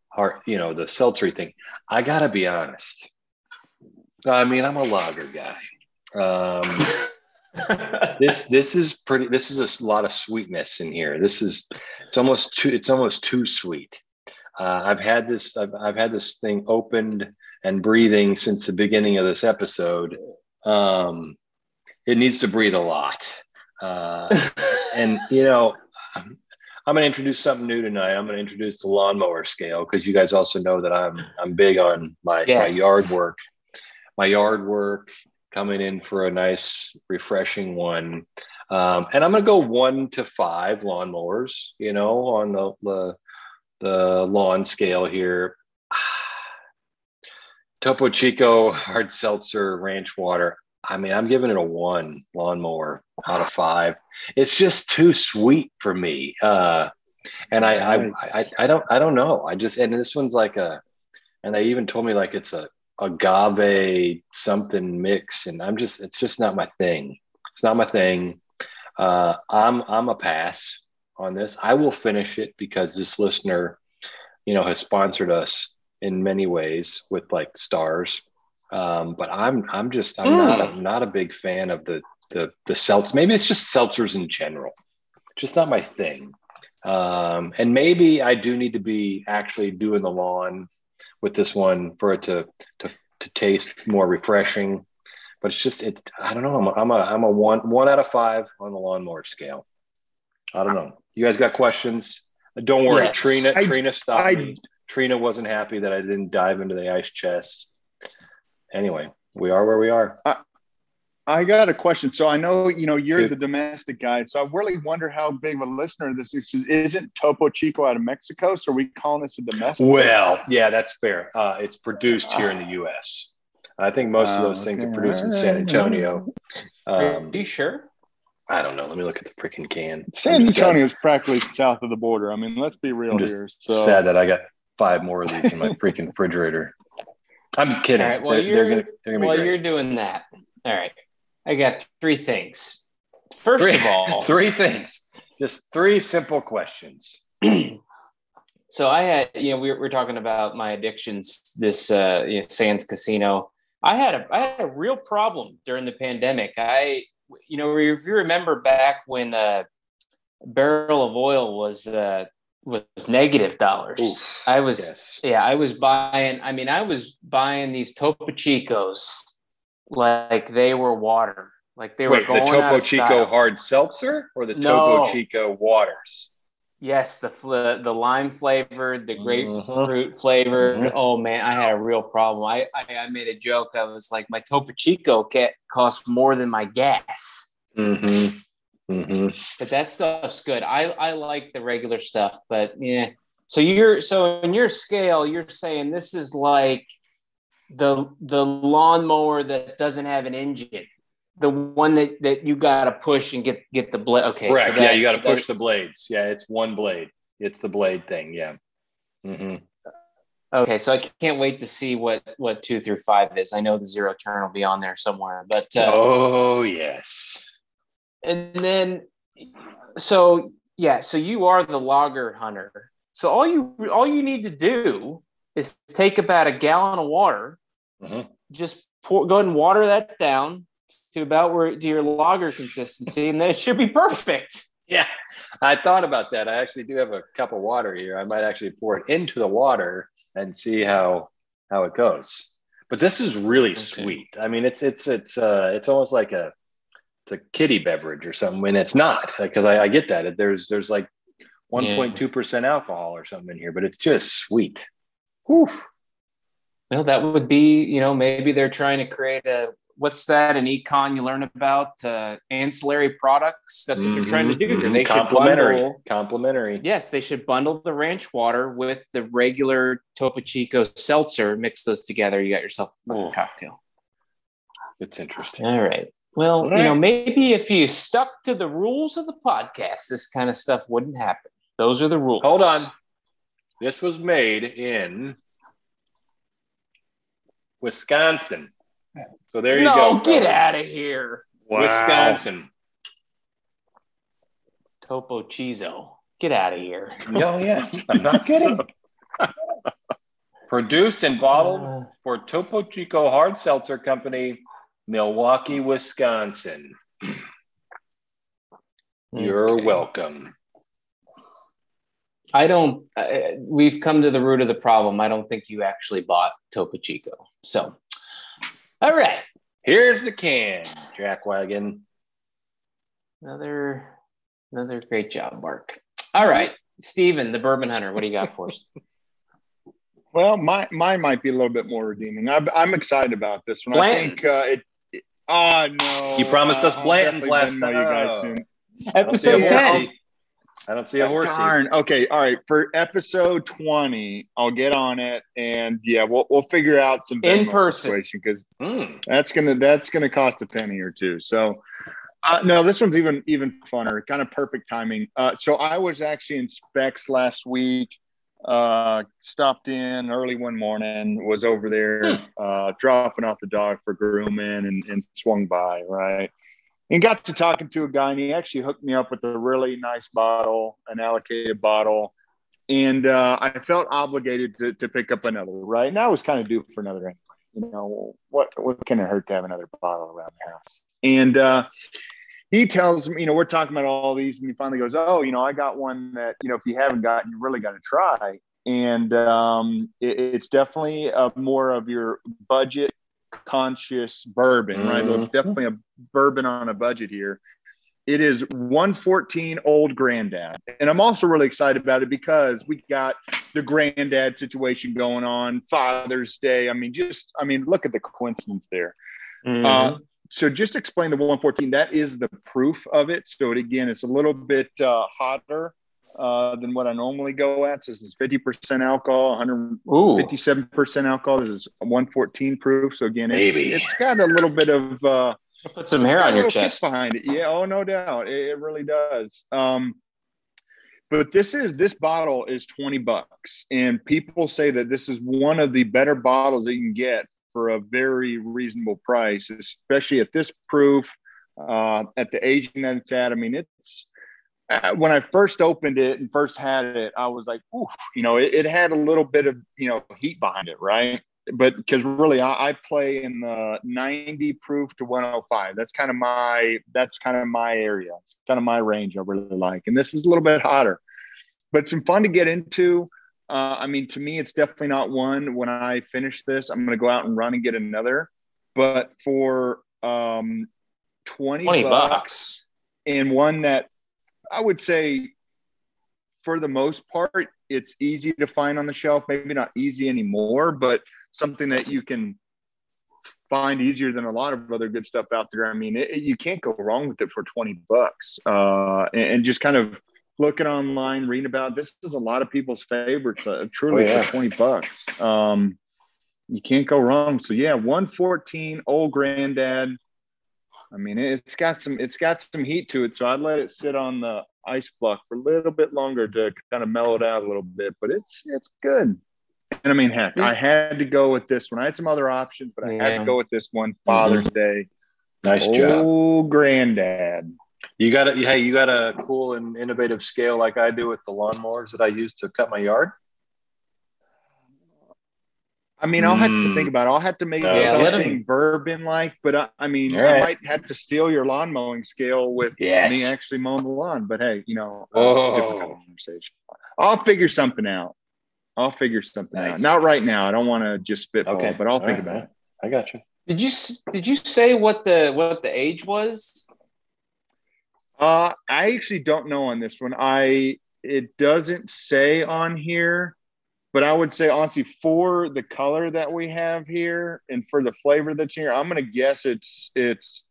hard, you know, the seltzery thing. I gotta be honest. I mean, I'm a lager guy. Um, this this is pretty. This is a lot of sweetness in here. This is it's almost too it's almost too sweet. Uh, I've had this I've, I've had this thing opened and breathing since the beginning of this episode. Um, it needs to breathe a lot. Uh, and you know, I'm, I'm going to introduce something new tonight. I'm going to introduce the lawnmower scale because you guys also know that I'm I'm big on my, Yes. my yard work. My yard work coming in for a nice, refreshing one. Um, and I'm going to go one to five lawnmowers. You know, on the the, the lawn scale here. Topo Chico hard seltzer ranch water. I mean, I'm giving it a one lawnmower out of five. It's just too sweet for me. Uh, and I, I, I, I don't, I don't know. I just, and this one's like a, and they even told me like it's a agave something mix, and I'm just, it's just not my thing. It's not my thing. Uh, I'm, I'm a pass on this. I will finish it because this listener, you know, has sponsored us in many ways with like stars. Um, but I'm I'm just I'm not a, not a big fan of the the the seltz. Maybe it's just seltzers in general. just not my thing. Um, and maybe I do need to be actually doing the lawn with this one for it to to to taste more refreshing. But it's just it. I don't know. I'm a, I'm a I'm a one one out of five on the lawnmower scale. I don't know. You guys got questions? Don't worry, Yes. Trina. I- Trina stopped I- me. Trina wasn't happy that I didn't dive into the ice chest. Anyway, we are where we are. I got a question. So I know you know you're Shoot. the domestic guy. So I really wonder how big of a listener this is. Isn't Topo Chico out of Mexico? So are we calling this a domestic? Well, yeah, that's fair. Uh, it's produced here in the U.S. I think most of Oh, those things are okay. produced in San Antonio. Are Um, you sure? I don't know. Let me look at the freaking can. San I'm just sad- Antonio is practically south of the border. I mean, let's be real I'm just here. So sad that I got five more of these in my freaking refrigerator. I'm just kidding. All right. Well, they're, you're they're gonna, they're gonna be while great. you're doing that. All right. I got three things. First Three, of all, three things. Just three simple questions. so I had, you know, we were, we were talking about my addictions. This uh, you know, Sands Casino. I had a I had a real problem during the pandemic. I, you know, if you remember back when uh, a barrel of oil was uh, was negative dollars, Oof. I was Yes. yeah, I was buying. I mean, I was buying these Topo Chicos like they were water. Like they Wait, were the Topo Chico style. hard seltzer or the No. Topo Chico waters? Yes, the fl- the lime flavored, the Mhm. grapefruit flavored. Mhm. Oh man, I had a real problem. I, I I made a joke. I was like, my Topo Chico ca- costs more than my gas. Mm-hmm. Mm-hmm. But that stuff's good. I I like the regular stuff, but yeah. So you're so in your scale, you're saying this is like the the lawnmower that doesn't have an engine, the one that that you got to push and get get the blade. Okay, so Correct. yeah, you got to push the blades. Yeah, it's one blade. It's the blade thing. Yeah. Mm-hmm. Okay, so I can't wait to see what what two through five is. I know the zero turn will be on there somewhere, but uh, oh yes. and then so yeah, so you are the logger hunter. So all you all you need to do is take about a gallon of water, Mhm. just pour, go ahead and water that down to about where to your lager consistency, and then it should be perfect. Yeah, I thought about that. I actually do have a cup of water here. I might actually pour it into the water and see how how it goes. But this is really sweet. I mean, it's it's it's uh it's almost like a it's a kitty beverage or something, and it's not because I, I get that there's there's like one point two percent alcohol or something in here, but it's just sweet. Whew. Well, that would be, you know, maybe they're trying to create a what's that in econ you learn about uh, ancillary products. That's what they're trying to do. here. Mhm. They should bundle. Complimentary. Yes, they should bundle the ranch water with the regular Topo Chico seltzer. Mix those together. You got yourself a Oh. cocktail. It's interesting. All right. Well, All you know, maybe if you stuck to the rules of the podcast, this kind of stuff wouldn't happen. Those are the rules. Hold on. This was made in Wisconsin. So there you no, go. get out of here. Wisconsin. Topo Chizo. Get out of here. Oh yeah, I'm not kidding. Produced and bottled Uh, for Topo Chico Hard Seltzer Company, Milwaukee, Wisconsin. You're okay. welcome. I don't. Uh, we've come to the root of the problem. I don't think you actually bought Topo Chico. So, all right, Here's the can, Jack Wagon. another another great job, Mark. All right, Steven, the Bourbon Hunter. What do you got for us? Well, my mine might be a little bit more redeeming. I'm, I'm excited about this one. I think Blanton's. uh, it, it- Oh no! You promised us I'll Blanton's last Venmo you guys time. soon. I don't see a Episode ten. Horsey. I don't see a horse. Darn. Okay, all right. For episode twenty, I'll get on it, and yeah, we'll we'll figure out some in person situation because Mm. that's gonna that's gonna cost a penny or two. So, uh, no, this one's even even funner. Kind of perfect timing. Uh, so I was actually in Spec's last week. Uh, stopped in early one morning. Was over there uh, dropping off the dog for grooming, and, and swung by right. And got to talking to a guy, and he actually hooked me up with a really nice bottle, an allocated bottle. And uh, I felt obligated to, to pick up another, right? And I was kind of due for another anyway you know what what can it hurt to have another bottle around the house and uh he tells me, you know, we're talking about all these, and he finally goes, "Oh, you know, I got one that you know, if you haven't gotten, you really got to try." And um, it, it's definitely a more of your budget conscious bourbon, right? Mhm. Definitely a bourbon on a budget here. It is 114 Old Granddad. And I'm also really excited about it because we got the granddad situation going on, Father's Day. I mean, just, I mean, look at the coincidence there. Mhm. Uh, so just explain the 114. That is the proof of it. So it, again, it's a little bit uh, hotter uh, than what I normally go at. So this is 50% alcohol, 100, Ooh. 57% alcohol. This is 114 proof. So again, it's, it's got a little bit of uh, Put some hair on your chest. behind it. Yeah. Oh, no doubt. It, it really does. Um, but this is this bottle is 20 bucks, and people say that this is one of the better bottles that you can get for a very reasonable price, especially at this proof, uh, at the aging that it's at. I mean, it's when I first opened it and first had it, I was like, ooh, you know, it, it had a little bit of you know heat behind it, right? But because really, I, I play in the 90 proof to 105. That's kind of my that's kind of my area, it's kind of my range. I really like, and this is a little bit hotter, but it's been fun to get into. Uh, I mean, to me, it's definitely not one. When I finish this, I'm going to go out and run and get another. But for um, 20, 20 bucks, bucks. and one that I would say, for the most part, it's easy to find on the shelf. Maybe not easy anymore, but something that you can find easier than a lot of other good stuff out there. I mean, it, you can't go wrong with it for 20 bucks. Uh, and, and just kind of looking online, reading about this is a lot of people's favorites, uh, truly Oh, yeah. for 20 bucks. Um, you can't go wrong. So yeah, 114 old granddad. I mean, it's got some it's got some heat to it, so I'd let it sit on the ice block for a little bit longer to kind of mellow it out a little bit. But it's it's good. And I mean, heck, I had to go with this one. I had some other options, but I had to go with this one. Father's mm-hmm. Day. Nice job. Oh, granddad. You got a hey, you got a cool and innovative scale like I do with the lawnmowers that I use to cut my yard. I mean, I'll have to think about it. I'll have to make Yeah, it let bourbon like, but I, I mean, All right. I might have to steal your lawn mowing scale with Yes. me actually mowing the lawn. But hey, you know, uh, Oh. different conversation. I'll figure something out. I'll figure something Nice. out. Not right now. I don't want to just spitball, Okay, but I'll All think right, about man. it. I got you. Did you did you say what the what the age was? Uh, I actually don't know on this one. I it doesn't say on here, but I would say honestly for the color that we have here and for the flavor that's here, I'm gonna guess it's it's.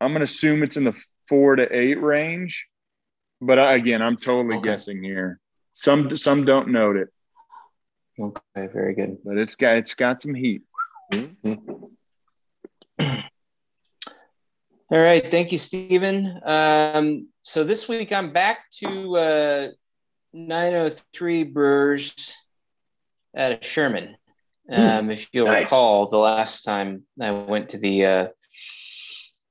I'm gonna assume it's in the four to eight range, but I, again, I'm totally Okay. guessing here. Some some don't note it, Okay, very good. but it's got it's got some heat. Mhm. All right, thank you, Stephen. Um, so this week I'm back to uh, 903 Brewers out of Sherman. Um, if you'll Nice. recall, the last time I went to the uh,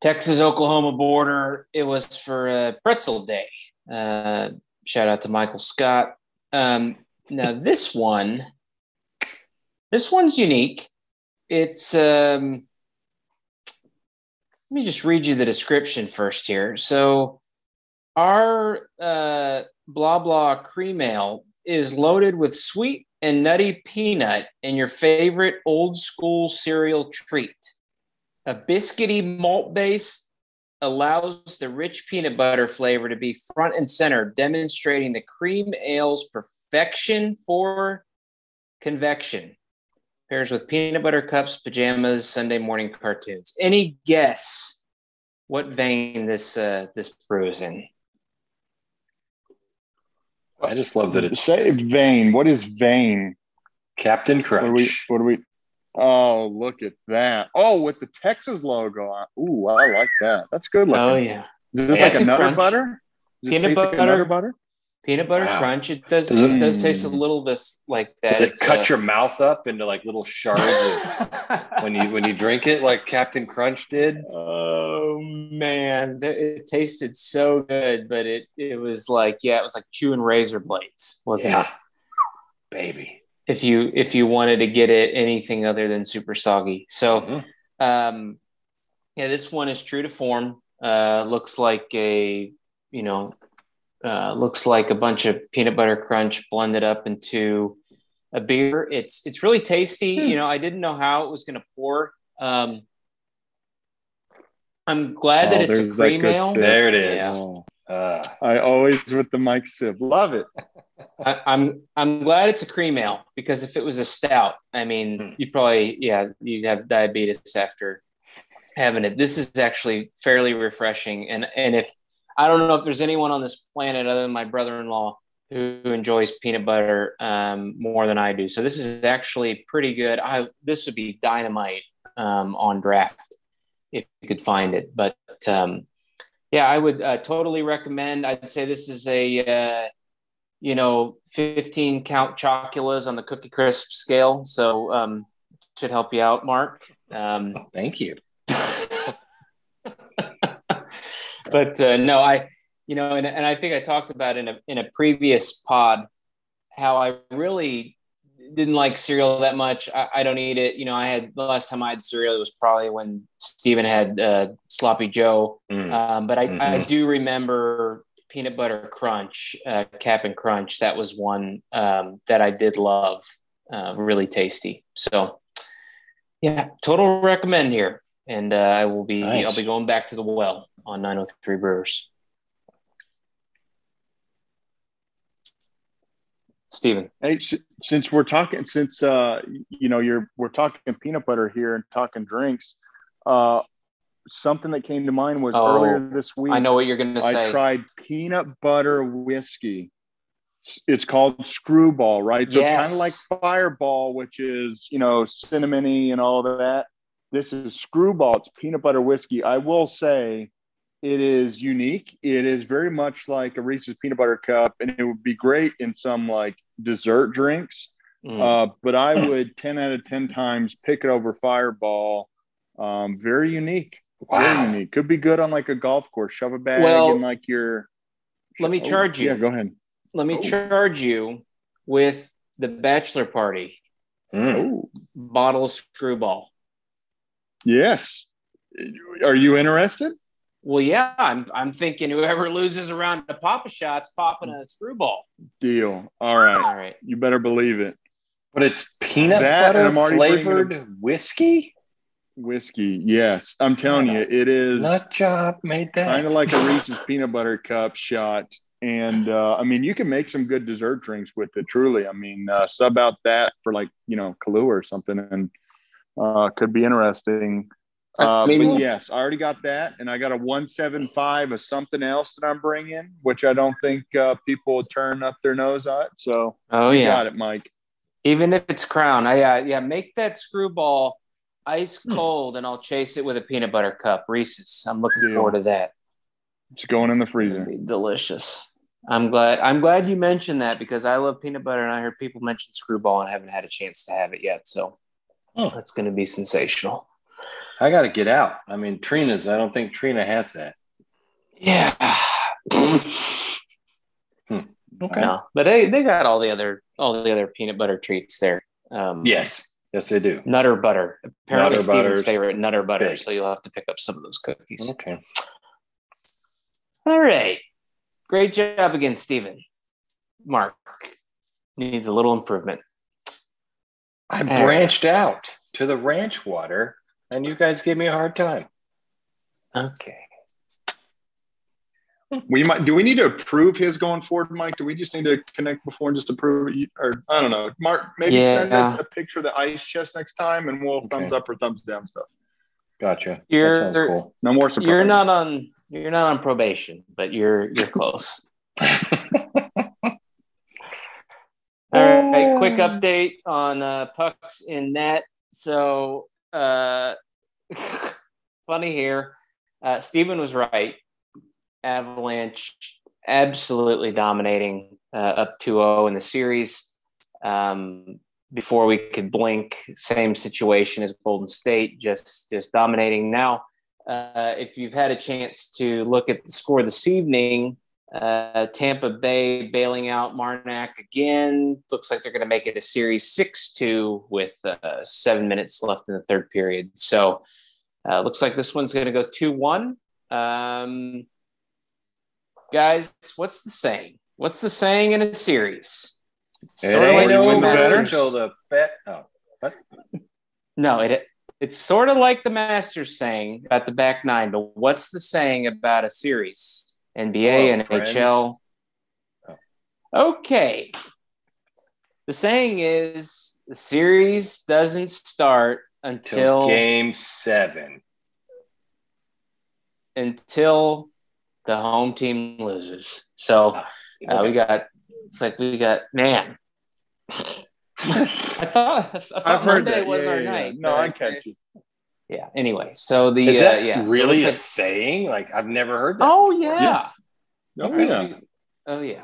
Texas Oklahoma border, it was for uh, Pretzel Day. Uh, shout out to Michael Scott. Um, now this one, this one's unique. It's um, let me just read you the description first here. So, our uh, blah blah cream ale is loaded with sweet and nutty peanut and your favorite old school cereal treat. A biscuity malt base allows the rich peanut butter flavor to be front and center, demonstrating the cream ale's perfection for convection pairs with peanut butter cups, pajamas, Sunday morning cartoons. Any guess what vein this uh, this brew is in? I just love that it's Say vein. What is vein? Captain What do we? Crunch. What do we? Oh, look at that! Oh, with the Texas logo on. Ooh, I like that. That's good looking. Oh yeah, Is this Yeah, like a Captain Crunch. butter? Does it Peanut taste like a butter. Nutter butter? peanut butter Wow. crunch. It does. Does it- it does taste a Mm. little bit like that. Does it It's, cut uh, your mouth up into like little shards of, when you when you drink it, like Captain Crunch did? Oh man, it tasted so good, but it it was like yeah, it was like chewing razor blades, wasn't it? Baby. If you if you wanted to get it anything other than super soggy, so. Mhm. Um, yeah, this one is true to form. Uh, looks like a, you know, uh, looks like a bunch of peanut butter crunch blended up into a beer. It's it's really tasty. Hmm. You know, I didn't know how it was going to pour. Um, I'm glad oh, that it's a cream ale. There it is. Yeah. Uh, I always with the mic sip. Love it. I, am I'm, I'm glad it's a cream ale because if it was a stout, I mean, hmm. you probably yeah you'd have diabetes after having it. This is actually fairly refreshing, and and if I don't know if there's anyone on this planet other than my brother-in-law who enjoys peanut butter um, more than I do, so this is actually pretty good. I this would be dynamite um, on draft if you could find it, but um, yeah, I would uh, totally recommend. I'd say this is a uh, you know 15 count choculas on the cookie crisp scale, so um, should help you out, Mark. Um, Thank you. but uh, no, I you know, and, and I think I talked about in a in a previous pod how I really didn't like cereal that much. I, I, don't eat it. You know, I had the last time I had cereal it was probably when Steven had uh, Sloppy Joe. Mm. Um, but I, mm-hmm. I do remember peanut butter crunch, uh, Cap'n Crunch. That was one um, that I did love. Uh, really tasty. So, yeah, total recommend here. And uh, I will be nice. I'll be going back to the well on 903 Brewers. Steven. Hey, since we're talking, since uh, you know, you're we're talking peanut butter here and talking drinks. Uh, something that came to mind was oh, earlier this week. I know what you're going to say. I tried peanut butter whiskey. It's called Screwball, right? So yes. it's kind of like Fireball, which is you know cinnamony and all of that. This is Screwball. It's peanut butter whiskey. I will say it is unique. It is very much like a Reese's peanut butter cup, and it would be great in some like dessert drinks. Mm. Uh, but I hmm. would 10 out of 10 times pick it over Fireball. Um, very unique. Wow. Very unique. Could be good on like a golf course. Shove a bag well, in like your. Let me charge oh, you. Yeah, go ahead. Let me oh. charge you with the bachelor party. Mm. Bottle screwball. Yes. Are you interested? Well, yeah, I'm. I'm thinking whoever loses around the Papa Shots popping a screwball. Deal. All right. All right. You better believe it. But it's peanut that butter flavored whiskey. Whiskey, yes. I'm telling you, it is. Nut job made that kind of like a Reese's peanut butter cup shot. And uh, I mean, you can make some good dessert drinks with it. Truly, I mean, uh, sub out that for like you know Kahlua or something, and uh, could be interesting. Uh, but yes, I already got that, and I got a one seven five of something else that I'm bringing, which I don't think uh, people will turn up their nose at. So, oh yeah, got it, Mike. Even if it's Crown, I uh, yeah, make that screwball ice hmm. cold, and I'll chase it with a peanut butter cup. Reese's. I'm looking Deal. forward to that. It's going in the freezer. delicious. I'm glad. I'm glad you mentioned that because I love peanut butter, and I heard people mention screwball, and I haven't had a chance to have it yet. So, oh. that's going to be sensational. I got to get out. I mean, Trina's. I don't think Trina has that. Yeah. hmm. Okay. No, but they they got all the other all the other peanut butter treats there. Um, yes. Yes, they do. Nutter butter. Apparently, nutter Steven's butters. favorite nutter butter. So you'll have to pick up some of those cookies. Okay. All right. Great job again, Steven. Mark needs a little improvement. I branched out to the ranch water and you guys gave me a hard time. Okay. We might. Do we need to approve his going forward, Mike? Do we just need to connect before and just approve it? Or I don't know. Mark, maybe yeah. send us a picture of the ice chest next time, and we'll okay. thumbs up or thumbs down stuff. Gotcha. You're that sounds cool. No more surprises. You're not on. You're not on probation, but you're you're close. All right. Quick update on uh, pucks in net. So uh, funny here. Uh, Stephen was right. Avalanche absolutely dominating uh, up 2-0 in the series. Um, before we could blink, same situation as Golden State, just just dominating. Now, uh, if you've had a chance to look at the score this evening, uh, Tampa Bay bailing out Markak again. Looks like they're going to make it a series 6 2 with uh, seven minutes left in the third period. So uh, looks like this one's going to go 2 1. Um, guys, what's the saying? What's the saying in a series? It ain't over until the fet. Oh, what? No, it it's sort of like the Masters saying about the back nine, but what's the saying about a series? NBA, Hello, NHL. Okay. The saying is the series doesn't start until game seven. until the home team loses. So uh, we got it's like we got man. I thought I thought Monday that. was Yeah, our yeah, yeah. night. No, I catch you. Yeah. Anyway, so the Is uh, that yeah, so really a it's saying? Like I've never heard that. oh before. yeah. Oh, Oh yeah. Oh yeah.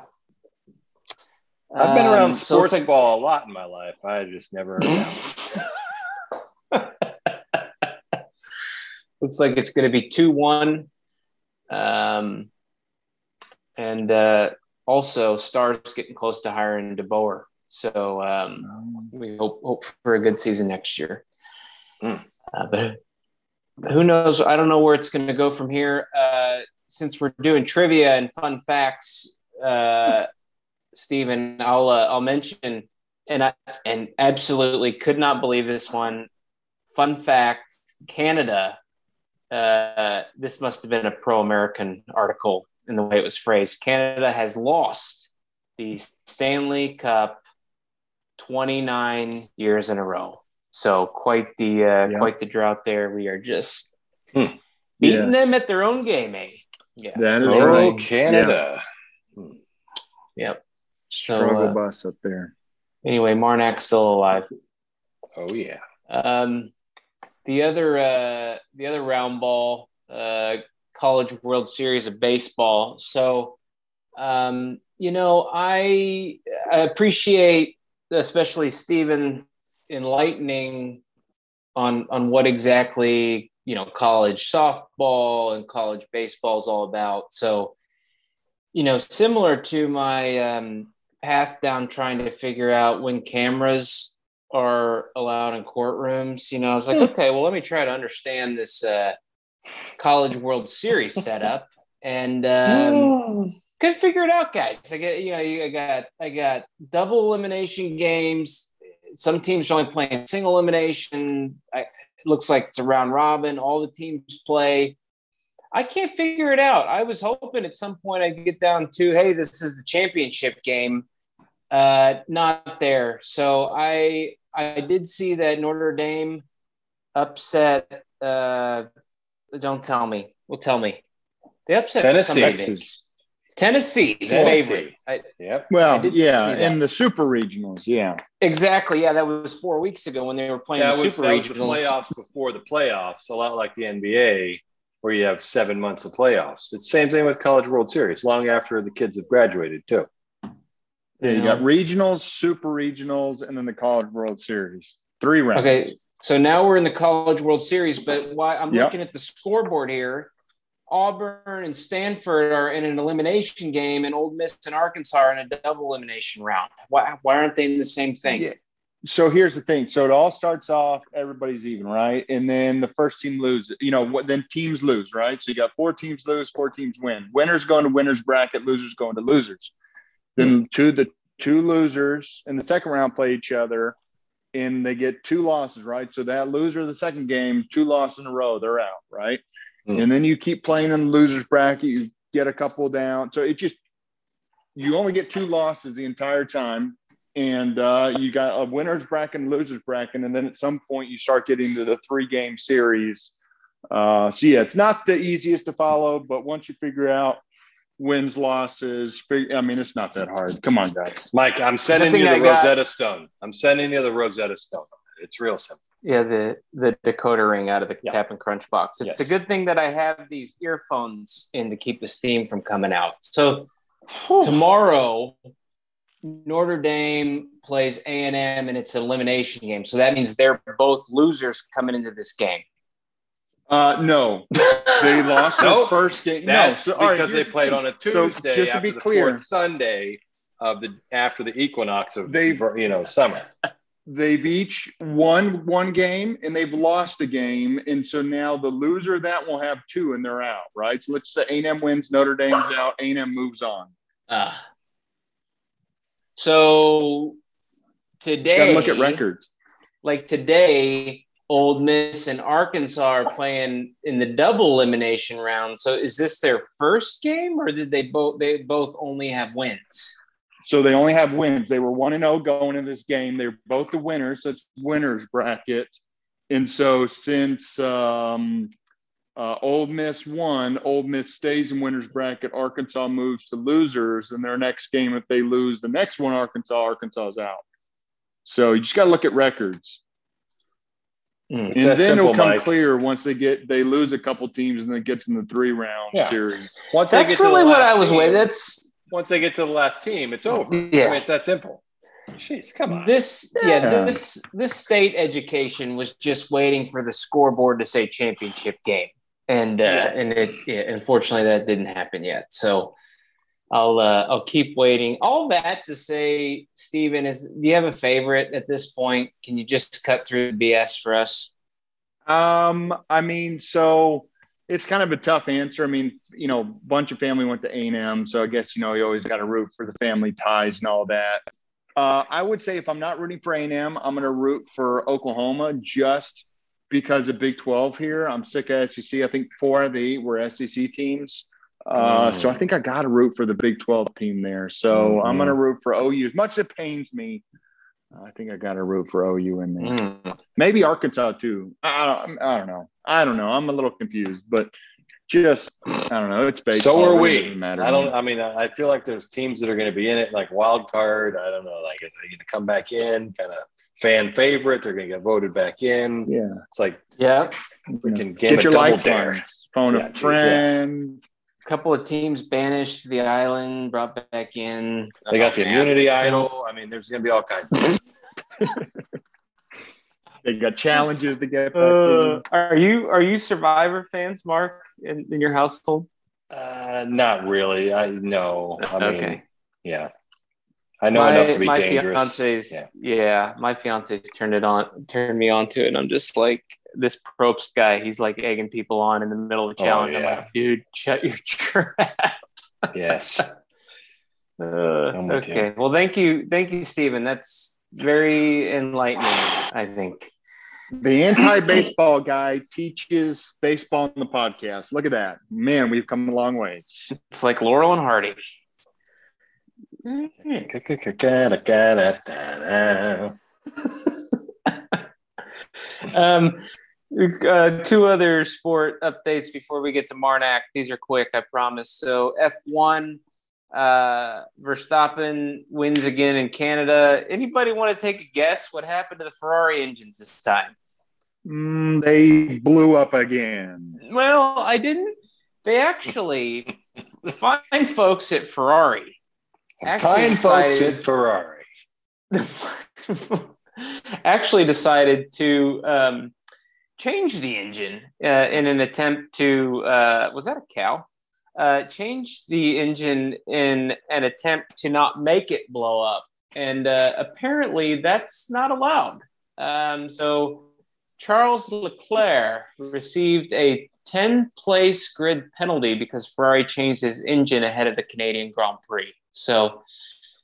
I've been Um, around so sports it's like- ball a lot in my life. I just never. Looks like it's going to be 2 1. Um, and uh, also, Stars getting close to hiring DeBoer. So um, we hope, hope for a good season next year. Hmm. Uh, but who knows? I don't know where it's going to go from here. Uh, since we're doing trivia and fun facts, uh, Stephen, I'll uh, I'll mention and I and absolutely could not believe this one. Fun fact: Canada. Uh, this must have been a pro-American article in the way it was phrased. Canada has lost the Stanley Cup 29 years in a row. So quite the uh, Yeah. quite the drought there. We are just Hmm. beating Yes. them at their own game, eh? Yeah. That is so, right. Canada. Yep. So, Struggle uh, bus up there. Anyway, Marnak's still alive. Oh yeah. Um, the other uh, the other round ball, uh, College World Series of baseball. So, um, you know, I, I appreciate especially Stephen enlightening on on what exactly you know college softball and college baseball is all about. So, you know, similar to my um, path down trying to figure out when cameras are allowed in courtrooms. You know, I was like, okay, well, let me try to understand this uh, college World Series setup, and um, could figure it out, guys. I get, you know, I got, I got double elimination games. Some teams are only playing single elimination. I, it looks like it's a round robin. All the teams play. I can't figure it out. I was hoping at some point I'd get down to, hey, this is the championship game. Uh, not there. So I I did see that Notre Dame upset. Uh, don't tell me. Well, tell me. They upset Tennessee. Texas. Tennessee, Tennessee. favorite. I, Yep. Well, I yeah, in the super regionals, yeah. exactly. Yeah, that was four weeks ago when they were playing That the was, Super that was the Regionals. playoffs before the playoffs, a lot like the NBA, where you have seven months of playoffs. It's the same thing with College World Series, long after the kids have graduated, too. Yeah, you Yeah. got regionals, super regionals, and then the College World Series. Three rounds. Okay, so now we're in the College World Series, but why I'm Yep. looking at the scoreboard here. Auburn and Stanford are in an elimination game, and Ole Miss and Arkansas are in a double elimination round. Why, why aren't they in the same thing? Yeah. So here's the thing. So it all starts off, everybody's even, right? And then the first team loses. You know, what then teams lose, right? So you got four teams lose, four teams win. Winners going to winners bracket, losers going to losers. Then hmm. two the two losers in the second round play each other, and they get two losses, right? So that loser of the second game, two losses in a row, they're out, right? Hmm. And then you keep playing in the losers bracket, you get a couple down. So it just you only get two losses the entire time and uh, you got a winners bracket and losers bracket, and then at some point you start getting to the three game series. Uh, so yeah, it's not the easiest to follow, but once you figure out wins, losses, I mean, it's not that hard. Come on, guys. Mike, I'm sending you the I got- Rosetta Stone. I'm sending you the Rosetta Stone. It's real simple. Yeah, the the decoder ring out of the Yeah. Captain Crunch box. It's Yes. a good thing that I have these earphones in to keep the steam from coming out. So tomorrow, Notre Dame plays A and M, and it's an elimination game. So that means they're both losers coming into this game. Uh, no, they lost their Nope. first game. That's no, so, all right, because they here's played thing. on a Tuesday. So, just to after be clear, Sunday of the after the equinox of They've- you know summer. They've each won one game and they've lost a game, and so now the loser of that will have two, and they're out, right? So let's say A&M wins, Notre Dame's out, A&M moves on. Ah. So today, look at records. like today, Ole Miss and Arkansas are playing in the double elimination round. So is this their first game, or did they both they both only have wins? So they only have wins. They were one and zero going in this game. They're both the winners. So it's winners bracket. And so since um, uh, Ole Miss won, Ole Miss stays in winners bracket. Arkansas moves to losers, and their next game, if they lose the next one, Arkansas, Arkansas is out. So you just got to look at records, Mm. And then simple, it'll come Mike. clear once they get they lose a couple teams and then it gets in the three round Yeah. series. Once they That's get really what I was team- waiting. That's Once they get to the last team, it's over. I Yeah. mean, it's that simple. Jeez, come on. this. Yeah. Yeah. this this state education was just waiting for the scoreboard to say championship game, and uh, Yeah. and it yeah, unfortunately that didn't happen yet. So. I'll uh, I'll keep waiting. All that to say, Steven, is do you have a favorite at this point? Can you just cut through the BS for us? Um, I mean, so it's kind of a tough answer. I mean, you know, a bunch of family went to A&M, so I guess you know you always got to root for the family ties and all that. Uh, I would say if I'm not rooting for A&M, I'm going to root for Oklahoma just because of Big 12 here. I'm sick of SEC. I think four of the eight were SEC teams. Uh, Mm. So I think I got to root for the Big 12 team there. So I'm Mhm. going to root for OU. As much as it pains me, I think I got to root for OU in there. Mm. Maybe Arkansas too. I don't, I don't know. I don't know. I'm a little confused, but just I don't know. It's baseball. So are we. matter. I don't. I mean, I I feel like there's teams that are going to be in it, like wild card. I don't know, like are they going to come back in, kind of fan favorite? They're going to get voted back in. Yeah. It's like Yeah, freaking game Get your life dare. funds. Phone Yeah, a geez, friend. A couple of teams banished to the island, brought back in. They got the Oh, immunity idol. I mean, there's going to be all kinds of. They got challenges to get back Uh, in. are you are you Survivor fans, Mark, in, in your household? Uh, not really. I no. I mean, okay. yeah. I know enough to be my dangerous. fiance's Yeah. yeah. my fiance's turned it on, turned me on to it, and I'm just like this Probst guy. He's like egging people on in the middle of the Oh, challenge. I'm like, dude, shut your trap. Yes. Uh, I'm with okay. Well, thank you, thank you, Steven. That's very enlightening. I think. The anti-baseball guy teaches baseball on the podcast. Look at that, man. We've come a long ways. It's like Laurel and Hardy. um, uh, two other sport updates before we get to Marnac. These are quick, I promise. So F1, uh, Verstappen wins again in Canada. Anybody want to take a guess what happened to the Ferrari engines this time? Mm, they blew up again. Well, I didn't. They actually, the fine folks at Ferrari actually Fine folks decided- at Ferrari. actually decided to um, change the engine uh, in an attempt to uh, was that a cow uh, change the engine in an attempt to not make it blow up and uh, apparently that's not allowed um, so charles leclerc received a 10 place grid penalty because ferrari changed his engine ahead of the canadian grand prix so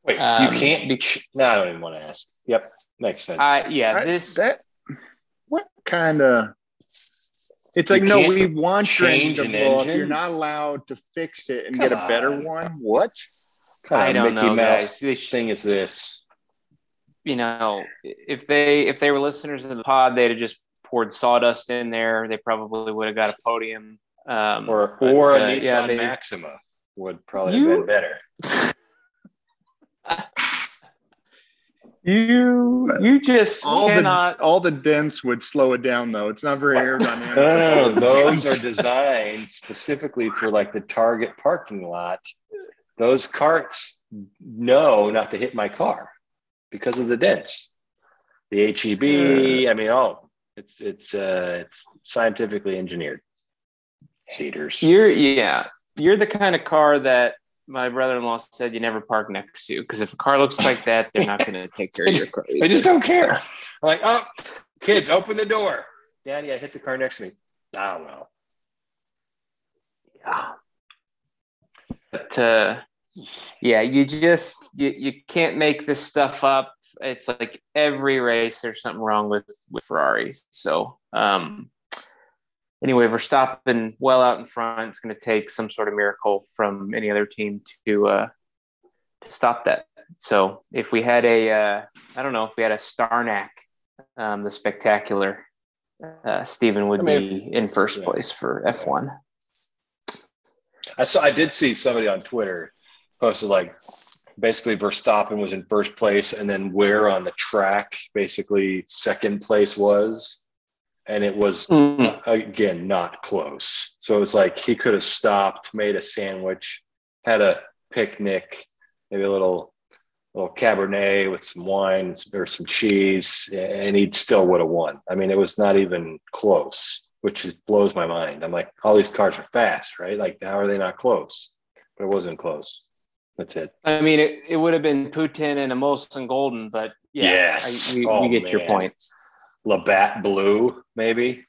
Wait, Um, you can't be. No, I don't even want to ask. Yep, makes sense. I yeah, That- this that what kind of it's like no we want your engine change to an blow up. you're not allowed to fix it and Come get a better on. one what Kind of I don't Mickey know, Mouse guys. Thing is this? you know, if they if they were listeners of the pod, they'd have just poured sawdust in there. They probably would have got a podium. Um, Or but, or a uh, Nissan yeah, they- Maxima would probably You- have been better. You you just all cannot. the all the dents would slow it down though it's not very aerodynamic No, no, no, those are designed specifically for like the Target parking lot. Those carts know not to hit my car because of the dents. The HEB, I mean, oh, it's it's uh it's scientifically engineered. Haters. You're yeah. You're the kind of car that my brother-in-law said you never park next to because if a car looks like that, they're not going to take care of your car. They just don't care. I'm like, oh, kids, open the door. Daddy, I hit the car next to me. I don't know. Yeah. But uh, yeah, you just you, you can't make this stuff up. It's like every race there's something wrong with with Ferrari. So um anyway, Verstappen well out in front. It's going to take some sort of miracle from any other team to uh, to stop that. So if we had a, uh, I don't know, if we had a Starnack, um, the spectacular, uh, Steven would I mean, be in first yeah. place for F1. I saw, I did see somebody on Twitter posted like basically Verstappen was in first place and then where on the track basically second place was and it was mm. again not close. So it's like he could have stopped, made a sandwich, had a picnic, maybe a little little cabernet with some wine or some cheese, and he still would have won. I mean, it was not even close, which is, blows my mind. I'm like, all these cars are fast, right? Like, how are they not close? But it wasn't close. That's it. I mean, it, it would have been poutine and a Molson Golden, but yeah, yes. I, we, oh, we, get man. your point. Labatt Blue, maybe.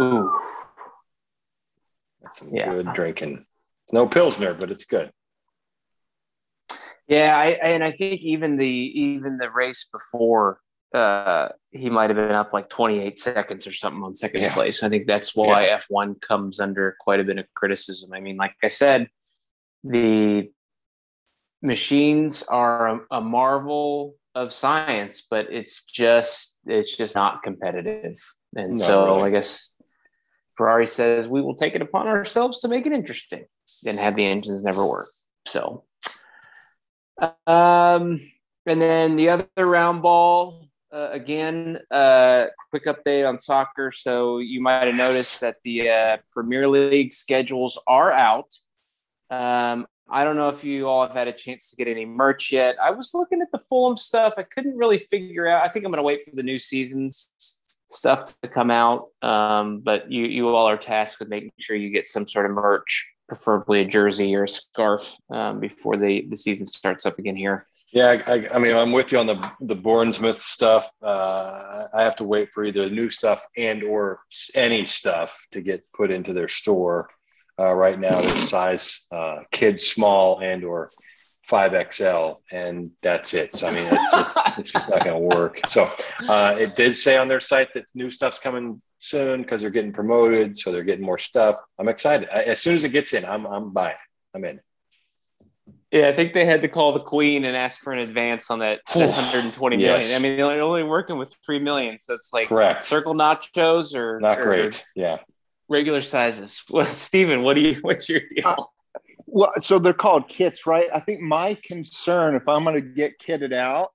Ooh, that's some yeah. good drinking. It's no pilsner, but it's good. Yeah, I, and I think even the even the race before uh, he might have been up like 28 seconds or something on second yeah. place. I think that's why yeah. F1 comes under quite a bit of criticism. I mean, like I said, the machines are a, a marvel of science, but it's just it's just not competitive. And no, so really. I guess Ferrari says we will take it upon ourselves to make it interesting and have the engines never work. So um and then the other round ball uh, again, uh, quick update on soccer. So you might have noticed that the uh, Premier League schedules are out. Um, I don't know if you all have had a chance to get any merch yet. I was looking at the Fulham stuff. I couldn't really figure out. I think I'm going to wait for the new season's stuff to come out. Um, but you you all are tasked with making sure you get some sort of merch, preferably a jersey or a scarf, um, before the the season starts up again here. Yeah, I, I, mean, I'm with you on the the Bournemouth stuff. Uh, I have to wait for either new stuff and or any stuff to get put into their store. Uh, right now, their size uh, kids small and or 5XL, and that's it. So I mean, it's, it's, it's just not going to work. So uh, it did say on their site that new stuff's coming soon because they're getting promoted, so they're getting more stuff. I'm excited. I, as soon as it gets in, I'm I'm buying. I'm in. Yeah, I think they had to call the Queen and ask for an advance on that, that 120 million. yes. I mean, they're only working with three million, so it's like Correct. circle nachos or not or, great. Yeah, regular sizes. Well, Steven, what do you? What's your deal? Uh, well, so they're called kits, right? I think my concern, if I'm going to get kitted out,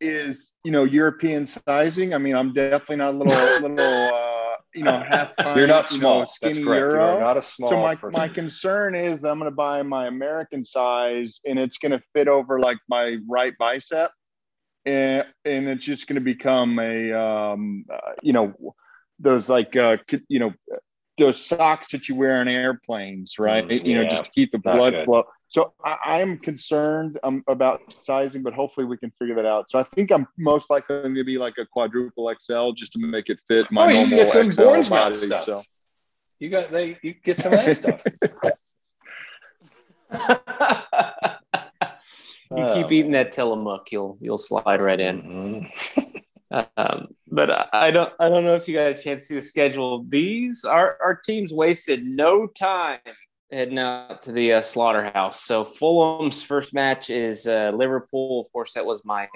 is you know European sizing. I mean, I'm definitely not a little little uh, you know half. Pint, You're not small. Know, skinny That's correct. Euro. You're not a small. So my person. my concern is I'm going to buy my American size, and it's going to fit over like my right bicep, and and it's just going to become a um, uh, you know those like uh, you know those socks that you wear on airplanes, right? Mm, you know, just to keep the blood good. flow. So I, am concerned um, about sizing, but hopefully we can figure that out. So I think I'm most likely going to be like a quadruple XL just to make it fit my oh, normal you get some XL body. Stuff. So. You got they you get some of that stuff. you keep oh, eating that Tillamook, you'll you'll slide right in. Mm-hmm. Um, but I don't I don't know if you got a chance to see the schedule. These our our teams wasted no time heading out to the uh, slaughterhouse. So Fulham's first match is uh, Liverpool. Of course, that was my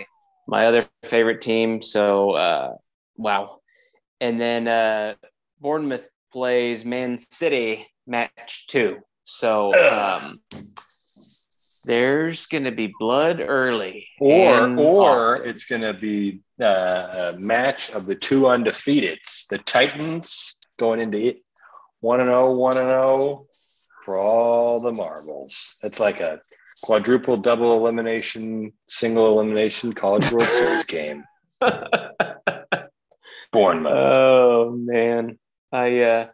my other favorite team. So uh, wow, and then uh, Bournemouth plays Man City match two. So um, there's going to be blood early, or or often. it's going to be uh, a match of the two undefeateds, the Titans going into it one and 0, 1 and 0 for all the marbles. It's like a quadruple double elimination, single elimination college World Series game. Bournemouth. Oh man, I uh,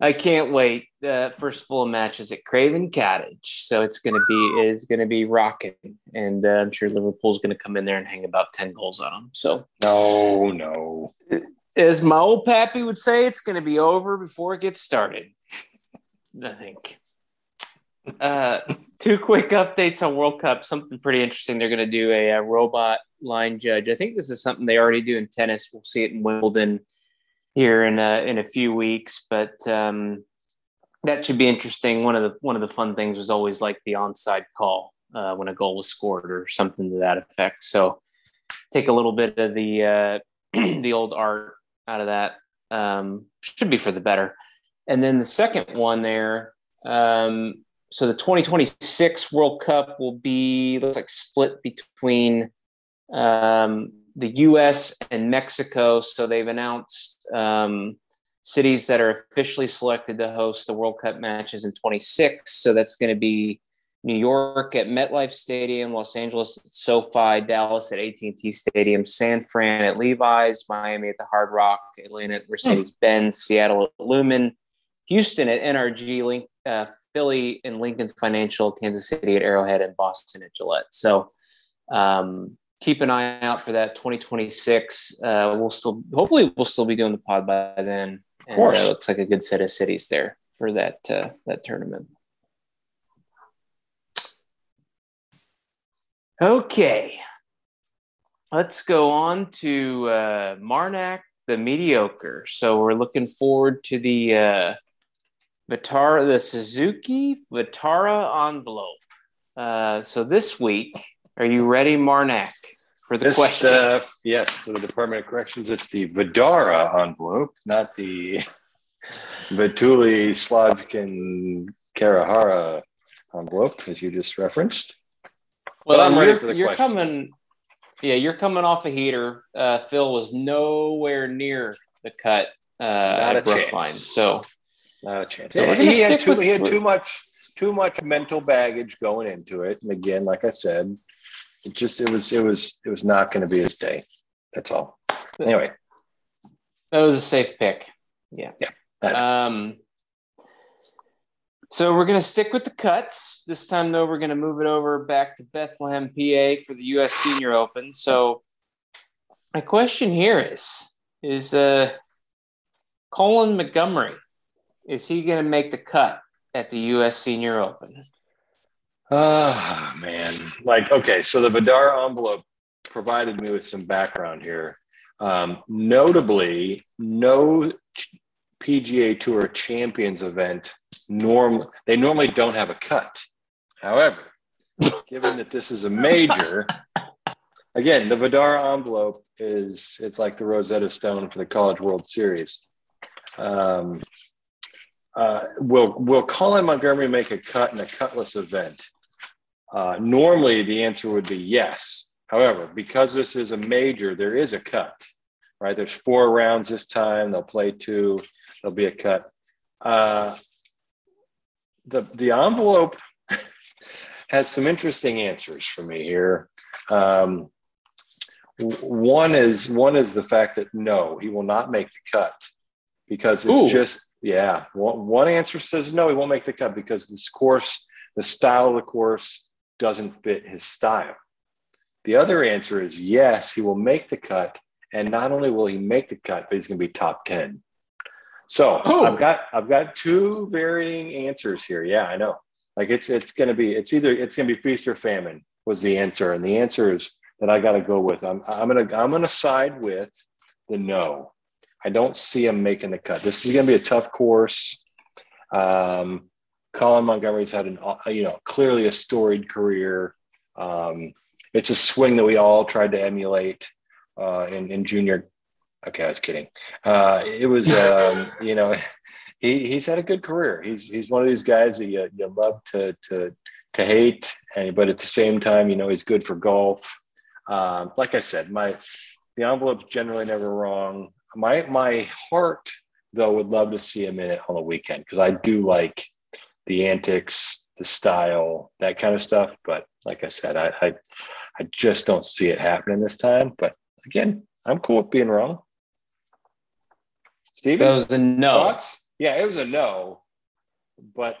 I can't wait. Uh, first full matches at Craven Cottage, so it's gonna be is gonna be rocking, and uh, I'm sure Liverpool's gonna come in there and hang about ten goals on them. So no, no. As my old pappy would say, it's gonna be over before it gets started. I think. Uh, two quick updates on World Cup. Something pretty interesting. They're going to do a, a, robot line judge. I think this is something they already do in tennis. We'll see it in Wimbledon here in a, in a few weeks, but um, that should be interesting. One of the one of the fun things was always like the onside call uh, when a goal was scored or something to that effect. So take a little bit of the uh, the old art out of that. Um, should be for the better. And then the second one there. Um, so the 2026 World Cup will be looks like split between um, the U.S. and Mexico. So they've announced um, cities that are officially selected to host the World Cup matches in 26. So that's going to be New York at MetLife Stadium, Los Angeles at SoFi, Dallas at AT&T Stadium, San Fran at Levi's, Miami at the Hard Rock, Atlanta at Mercedes-Benz, Seattle at Lumen, Houston at NRG, Link, uh, Philly and Lincoln Financial, Kansas City at Arrowhead, and Boston at Gillette. So um, keep an eye out for that 2026. Uh, we'll still, hopefully, we'll still be doing the pod by then. Of course, and, uh, looks like a good set of cities there for that uh, that tournament. Okay, let's go on to uh, Marnak the mediocre. So we're looking forward to the uh, Vitara, the Suzuki Vitara envelope. Uh, so this week, are you ready, Marnak, for the this, question? Uh, yes, for the Department of Corrections, it's the Vidara envelope, not the Vituli Slavkin Karahara envelope, as you just referenced. Well, but I'm ready for the you're question. coming. Yeah, you're coming off a heater. Uh, Phil was nowhere near the cut uh, Not at Brookline, chance. so not a chance. Yeah, he, had too, he had too much too much mental baggage going into it. And again, like I said, it just it was it was it was not going to be his day. That's all. Anyway, that was a safe pick. Yeah. Yeah. Um. So we're gonna stick with the cuts this time. Though we're gonna move it over back to Bethlehem, PA, for the U.S. Senior Open. So my question here is: Is uh, Colin Montgomerie is he going to make the cut at the U.S. Senior Open? Oh man, like okay, so the Vidar envelope provided me with some background here. Um, notably, no PGA Tour Champions event norm they normally don't have a cut. However, given that this is a major, again, the Vidar envelope is it's like the Rosetta Stone for the College World Series. Um, uh, will will Colin Montgomerie make a cut in a cutless event? Uh, normally, the answer would be yes. However, because this is a major, there is a cut. Right? There's four rounds this time. They'll play two. There'll be a cut. Uh, the the envelope has some interesting answers for me here. Um, one is one is the fact that no, he will not make the cut because it's Ooh. just yeah, one, one answer says no, he won't make the cut because this course, the style of the course doesn't fit his style. The other answer is yes, he will make the cut. And not only will he make the cut, but he's going to be top 10. So oh. I've got I've got two varying answers here. Yeah, I know. Like it's it's gonna be it's either it's gonna be feast or famine was the answer. And the answer is that I gotta go with. I'm I'm gonna I'm gonna side with the no. I don't see him making the cut. This is going to be a tough course. Um, Colin Montgomerie's had an, uh, you know, clearly a storied career. Um, it's a swing that we all tried to emulate uh, in, in junior. Okay, I was kidding. Uh, it was, um, you know, he, he's had a good career. He's he's one of these guys that you, you love to to to hate, and but at the same time, you know, he's good for golf. Um, like I said, my the envelope's generally never wrong my my heart though would love to see him in it on the weekend because I do like the antics, the style, that kind of stuff. But like I said, I, I I just don't see it happening this time. But again, I'm cool with being wrong. Steven, that was a no. Thoughts? Yeah, it was a no. But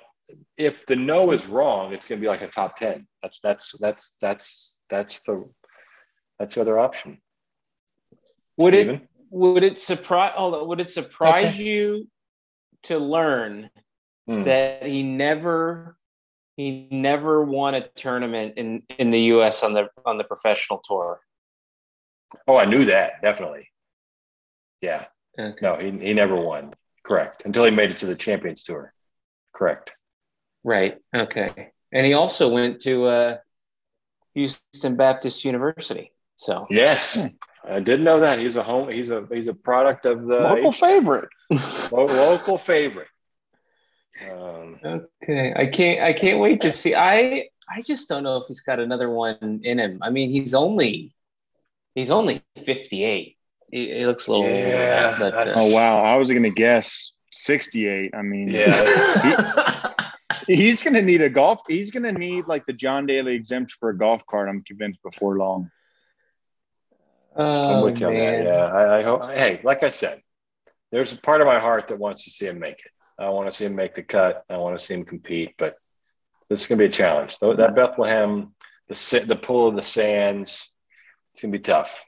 if the no is wrong, it's going to be like a top ten. That's that's that's that's that's the that's the other option. Would Steven? it would it surprise would it surprise Okay. you to learn Hmm. that he never he never won a tournament in in the US on the on the professional tour? Oh, I knew that definitely. Yeah, Okay. no, he he never won. Correct until he made it to the Champions Tour. Correct. Right. Okay. And he also went to uh, Houston Baptist University. So Yes, I did know that he's a home. He's a he's a product of the Local favorite. lo- local favorite. Um, okay. I can't I can't wait to see. I I just don't know if he's got another one in him. I mean, he's only he's only 58. He, he looks a little Yeah, that, but that's- Oh wow, I was gonna guess 68. I mean, yeah, he's gonna need a golf. He's gonna need like the John Daly exemption for a golf cart. I'm convinced before long. I'm oh, with you on that. man. Yeah, I, I hope. Hey, like I said, there's a part of my heart that wants to see him make it. I want to see him make the cut. I want to see him compete, but this is going to be a challenge. Though that Bethlehem, the the pull of the sands, it's going to be tough.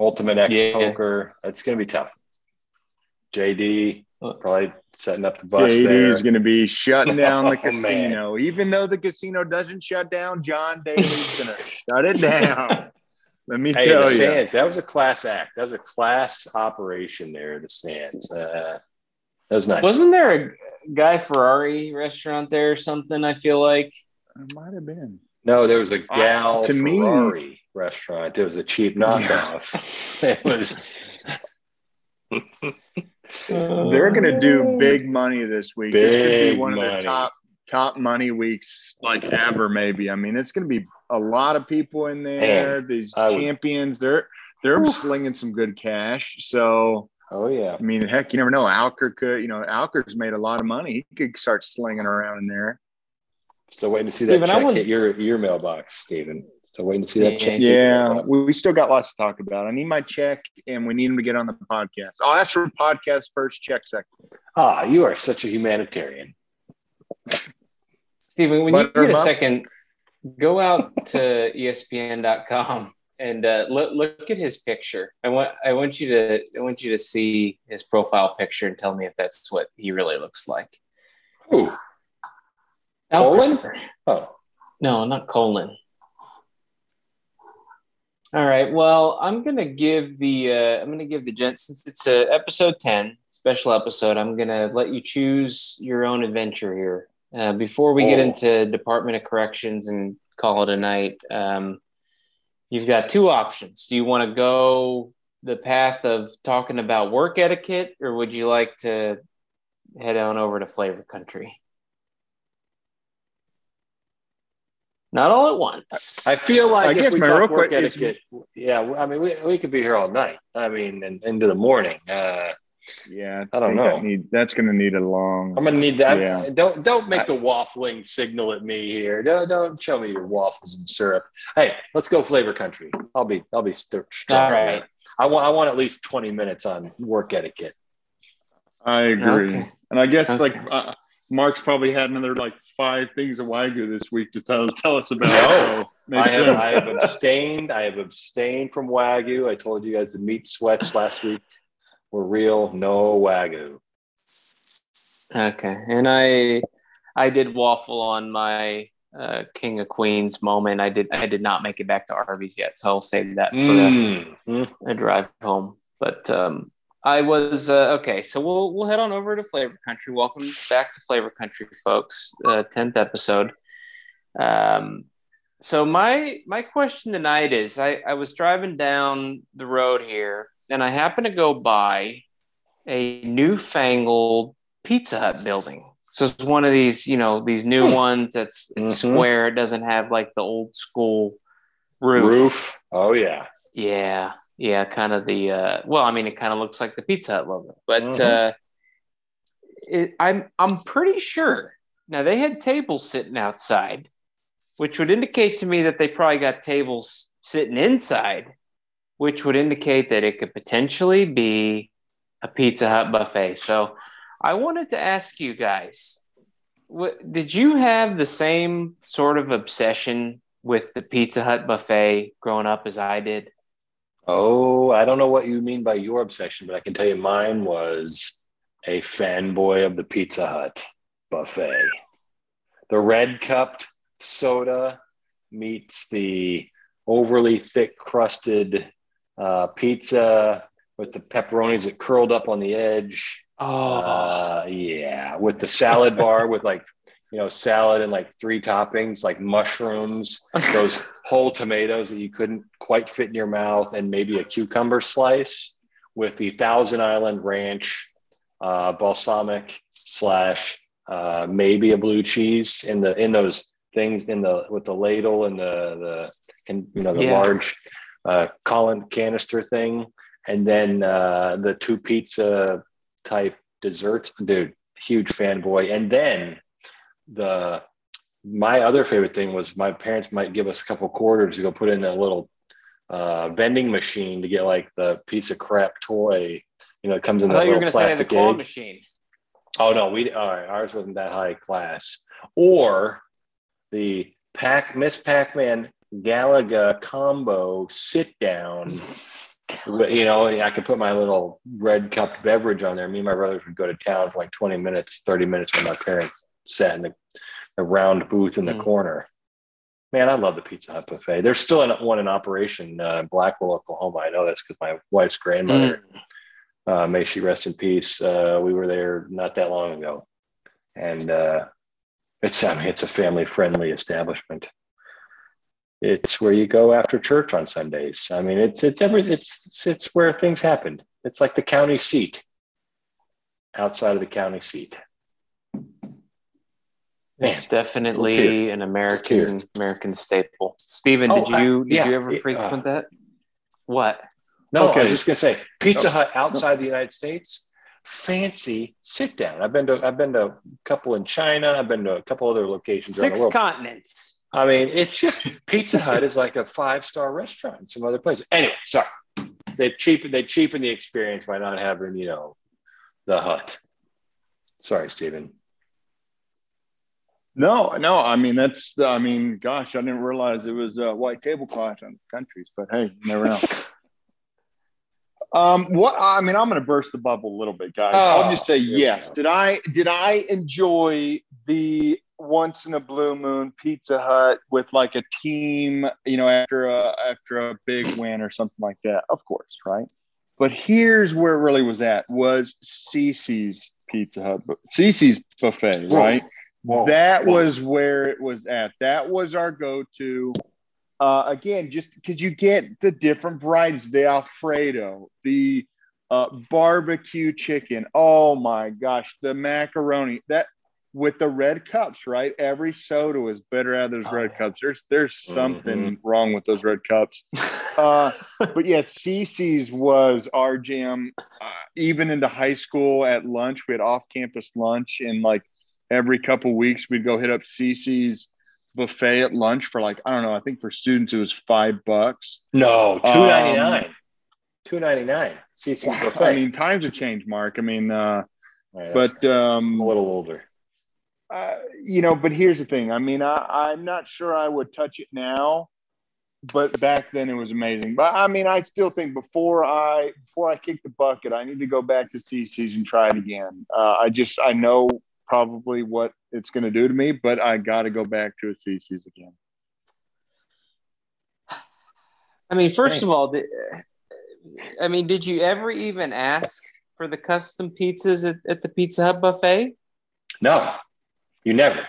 Ultimate X Yeah. poker, it's going to be tough. JD Uh, probably setting up the bus there. JD's gonna be shutting down the Oh, casino. Even though the casino doesn't shut down, John Daly's gonna shut it down. Let me Hey, tell the you. Sands, that was a class act. That was a class operation there, the Sands. Uh, that was nice. Wasn't there a Guy Fieri restaurant there or something? I feel like. It might have been. No, there was a gal to me- Ferrari restaurant. It was a cheap knockoff. it was. They're gonna do big money this week. this could be one of the top top money weeks like ever. Maybe. I mean, it's gonna be a lot of people in there. These I would- champions, they're they're slinging some good cash. So Oh yeah, I mean, heck, you never know. Alker could, you know, Alker's made a lot of money. He could start slinging around in there. still waiting to see Steven, that check hit your your mailbox, Steven. Still waiting to see that Yeah. check. Yeah, we, we still got lots to talk about. I need my check, and we need him to get on the podcast. I'll ask for podcast first, check second. Ah, you are such a humanitarian. Steven, when you get a Buttermup? second, go out to ESPN.com and uh, look look at his picture. I want I want you to I want you to see his profile picture and tell me if that's what he really looks like. Al Colin? Oh, No, not Colin. All right. Well, I'm gonna give the uh, I'm gonna give the gent since it's uh, episode ten special episode. I'm gonna let you choose your own adventure here. Uh, before we get Oh. into Department of Corrections and call it a night, um, you've got two options. Do you want to go the path of talking about work etiquette, or would you like to head on over to Flavor Country? Not all at once. I feel like I if guess we my talk real work quick is- etiquette, yeah, I mean, we, we could be here all night. I mean, and into the morning. Uh, Yeah, I don't know. That need, that's going to need a long. I'm gonna need that. Yeah. Don't don't make the waffling signal at me here. Don't don't show me your waffles and syrup. Hey, let's go flavor country. I'll be I'll be st- strong. All right. I want I want at least 20 minutes on work etiquette. I agree. Okay. And I guess Okay. like uh, Mark's probably had another like five things of Wagyu this week to tell tell us about. No. So, makes I have. I have abstained. I have abstained from wagyu. I told you guys the meat sweats last week were real. No wagyu. Okay, and I I did waffle on my uh, King of Queens moment. I did I did not make it back to Arby's yet, so I'll save that for a, Mm. Mm. a drive home. But um, I was uh, okay. So we'll we'll head on over to Flavor Country. Welcome back to Flavor Country, folks. Uh, Tenth episode. Um, so my my question tonight is: I I was driving down the road here, and I happened to go by a newfangled Pizza Hut building. So it's one of these, you know, these new Hmm. ones that's it's Mhm. square. It doesn't have like the old school roof. Roof. Oh yeah. Yeah, yeah, kind of the uh, well, I mean, it kind of looks like the Pizza Hut logo, but Mhm. uh, it, I'm I'm pretty sure. Now they had tables sitting outside, which would indicate to me that they probably got tables sitting inside, which would indicate that it could potentially be a Pizza Hut buffet. So I wanted to ask you guys, what, did you have the same sort of obsession with the Pizza Hut buffet growing up as I did? Oh, I don't know what you mean by your obsession, but I can tell you mine was a fanboy of the Pizza Hut buffet. The red cupped soda meets the overly thick crusted uh, pizza with the pepperonis that curled up on the edge. Oh, Uh, yeah, with the salad bar with like you know salad and like three toppings like mushrooms, those whole tomatoes that you couldn't quite fit in your mouth, and maybe a cucumber slice with the Thousand Island Ranch uh, balsamic slash uh, maybe a blue cheese in the in those things in the with the ladle and the the and you know the Yeah. large uh, Colin canister thing, and then uh, the two pizza type desserts. Dude, huge fanboy. And then the my other favorite thing was my parents might give us a couple quarters to go put in a little uh, vending machine to get like the piece of crap toy. You know, it comes in I that thought you were little say the plastic claw machine. Oh no, we all right, ours wasn't that high class. Or the Pac Miss Pac-Man Galaga combo sit down. You know, I could put my little red cup beverage on there. Me and my brothers would go to town for like 20 minutes, 30 minutes when my parents sat in the, the round booth in the Mm. corner. Man, I love the Pizza Hut buffet. There's still an, one in operation uh, in Blackwell, Oklahoma. I know this because my wife's grandmother uh, may she rest in peace. Uh, we were there not that long ago, and uh, it's I mean it's a family friendly establishment. It's where you go after church on Sundays. I mean it's it's every it's it's where things happen. It's like the county seat outside of the county seat. Man, It's definitely tear. an American American staple. Steven, Oh, did you I- did yeah, you ever frequent uh, that? What? No, I was just gonna say Pizza Hut outside the United States, fancy sit down. I've been to I've been to a couple in China. I've been to a couple other locations around the Six world. continents. I mean, it's just Pizza Hut is like a five star restaurant in some other places. Anyway, sorry, they cheapen they cheapen the experience by not having you know the hut. Sorry, Steven. No, no. I mean, that's. I mean, gosh, I didn't realize it was uh, white tablecloth in countries. But hey, never know. um, what? I mean, I'm going to burst the bubble a little bit, guys. I'll Oh, just say yes. Did I? Did I enjoy the once in a blue moon Pizza Hut with like a team? You know, after a after a big win or something like that. Of course, right. But here's where it really was at was CiCi's Pizza Hut, CiCi's buffet, Whoa. right? Whoa, that whoa. was where it was at. That was our go-to. Uh, again, just because you get the different varieties, the Alfredo, the uh, barbecue chicken. Oh my gosh, the macaroni. That with the red cups, right? Every soda was better out of those red Oh. cups. There's there's something wrong with those red cups. Uh, but yeah, CC's was our jam. Uh, even into high school at lunch, we had off-campus lunch, and like every couple weeks, we'd go hit up CC's buffet at lunch for like I don't know. I think for students it was five bucks. no two ninety Um, nine. Two ninety nine. CC's buffet. I mean, times have changed, Mark. I mean, uh, All right, that's- but um, a little older. Uh, you know, but here's the thing. I mean, I, I'm not sure I would touch it now, but back then it was amazing. But I mean, I still think before I before I kick the bucket, I need to go back to CC's and try it again. Uh, I just I know probably what it's going to do to me, but I got to go back to a CC's again. I mean, first Thanks. of all, the, I mean, did you ever even ask for the custom pizzas at, at the Pizza Hut buffet? No, you never.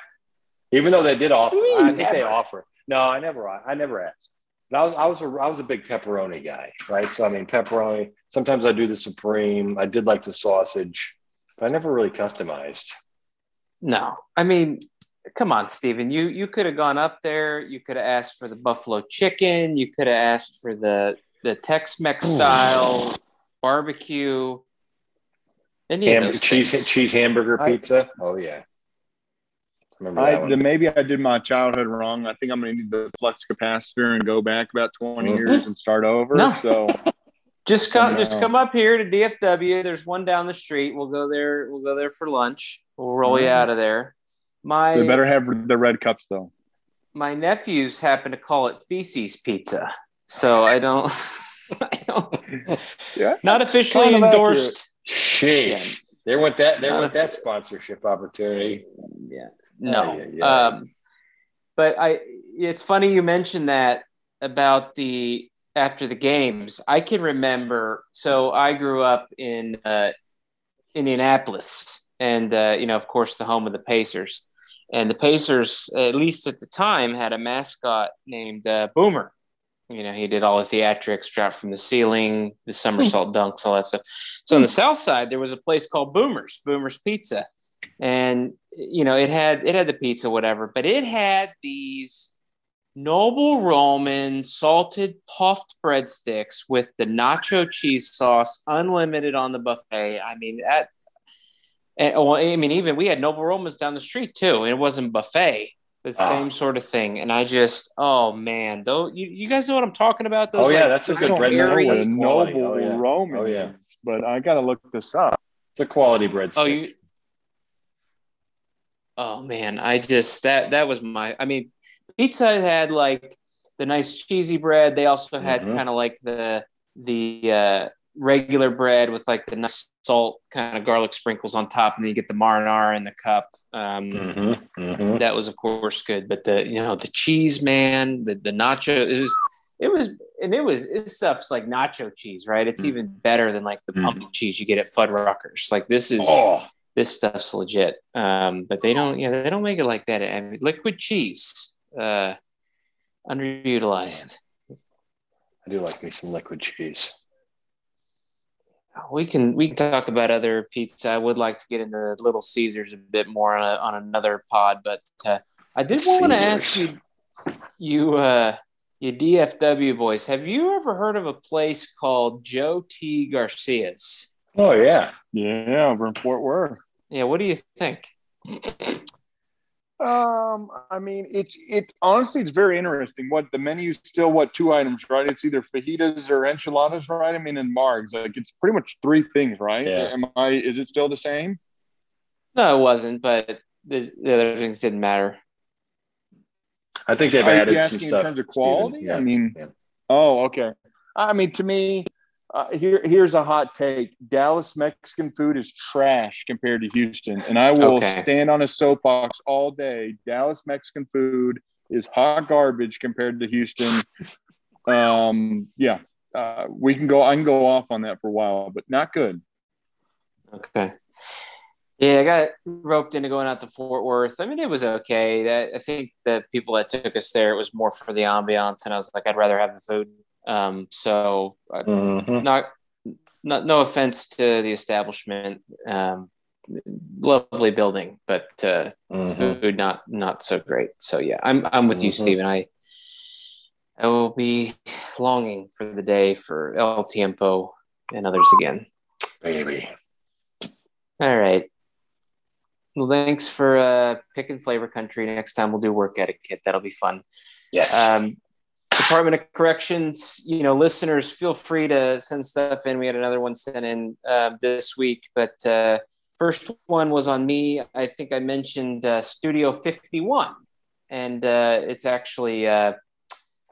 Even though they did offer, you I think they offer. No, I never. I never asked. But I was, I was, a, I was a big pepperoni guy, right? So I mean, pepperoni. Sometimes I do the supreme. I did like the sausage, but I never really customized. No, I mean, come on, Steven. You you could have gone up there. You could have asked for the buffalo chicken. You could have asked for the the Tex-Mex hmm. style barbecue. Any of Ham, cheese, things. cheese hamburger I- pizza. Oh yeah, remember that I, one. then maybe I did my childhood wrong. I think I'm going to need the flux capacitor and go back about 20 Mhm. years and start over. No. So Just come, Somehow. just come up here to DFW. There's one down the street. We'll go there. We'll go there for lunch. We'll roll you Mhm. out of there. My They better have the red cups though. my nephews happen to call it feces pizza, so I don't. I don't Yeah. not officially Kind of endorsed. Sheesh. There went that. There Not went a- that sponsorship opportunity. Yeah, no. Ay, ay, ay. Um, but I, it's funny you mentioned that about the after the games. I can remember. So I grew up in uh, Indianapolis, and uh, you know, of course, the home of the Pacers. And the Pacers, at least at the time, had a mascot named uh, Boomer. You know, he did all the theatrics, drop from the ceiling, the somersault dunks, all that stuff. So on the south side, there was a place called Boomer's, Boomer's Pizza, and you know, it had it had the pizza, whatever, but it had these Noble Roman salted puffed breadsticks with the nacho cheese sauce, unlimited on the buffet. I mean that. And, well, I mean, even we had Noble Romans down the street too, and it wasn't buffet, but Ah. same sort of thing. And I just, oh man, though, you, you guys know what I'm talking about? Those, Oh, yeah, like, that's a good don't bread know That's a noble Oh, yeah. Roman Oh, yeah. but I got to look this up. It's a quality bread. Oh, you. Oh man, I just that that was my. I mean, pizza had like the nice cheesy bread. They also had Mhm. kind of like the the uh, regular bread with like the nice salt kind of garlic sprinkles on top, and then you get the marinara in the cup. Um, Mm-hmm, mm-hmm. That was of course good, but the you know the cheese man, the the nacho, it was it was and it was it stuff's like nacho cheese, right? It's Mm. even better than like the Mm. pumpkin cheese you get at Fuddruckers. Like this is Oh, this stuff's legit. Um, but they don't, yeah, they don't make it like that. I mean, liquid cheese, uh, underutilized. I do like me some liquid cheese. We can we can talk about other pizza. I would like to get into Little Caesars a bit more on, a, on another pod, but uh, I did want to ask you, you uh, you DFW boys, have you ever heard of a place called Joe T Garcia's? Oh yeah. Yeah, over in Fort Worth. Yeah, what do you think? Um, I mean, it's it honestly, it's very interesting. What the menu's still what two items, right? It's either fajitas or enchiladas, right? I mean, in Margs, like it's pretty much three things, right? Yeah. Am I? Is it still the same? No, it wasn't, but the, the other things didn't matter. I think they've Are you added some asking stuff in terms of quality? Yeah. I mean, Yeah. oh, okay. I mean, to me, uh, here here's a hot take: Dallas Mexican food is trash compared to Houston, and I will Okay. stand on a soapbox all day. Dallas Mexican food is hot garbage compared to Houston. um, yeah, uh, we can go. I can go off on that for a while, but not good. Okay. Yeah, I got roped into going out to Fort Worth. I mean, it was okay. That I think the people that took us there, it was more for the ambiance, and I was like, I'd rather have the food. Um, so I, Mhm. not, not, no offense to the establishment. Um, lovely building, but uh, Mhm. food not not so great. So yeah, I'm I'm with you, Mhm. Steven. I I will be longing for the day for El Tiempo and others again. Baby. All right. Well, thanks for uh, picking Flavor Country. Next time we'll do work etiquette. That'll be fun. Yes. Um, Department of Corrections, you know, listeners, feel free to send stuff in. We had another one sent in uh, this week, but uh, first one was on me. I think I mentioned uh, Studio 51, and uh, it's actually uh,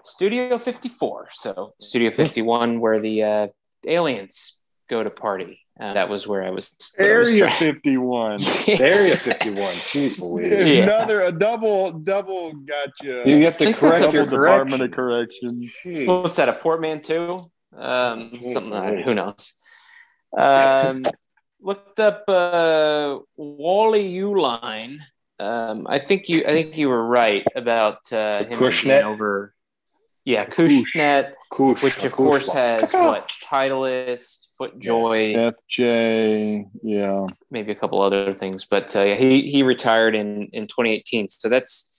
Studio 54. So Studio 51, where the uh, aliens go to party. Uh, that was where I was. what I was Area fifty one. Area 51. Jeez Louise. Yeah. Another a double double gotcha. You have to correct a your double Department of correction. Correction. Jeez. What's that? A portmanteau? Um, Jeez something. I- Louise. Who knows? Um, looked up uh, Wally Uihlein. Um, I think you. I think you were right about uh, him Cushnet? being over. Yeah, Kushnet, Kush, which of Kush- course has Caca. what Titleist, Footjoy, FJ, yeah. maybe a couple other things. But uh, he he retired in in 2018, so that's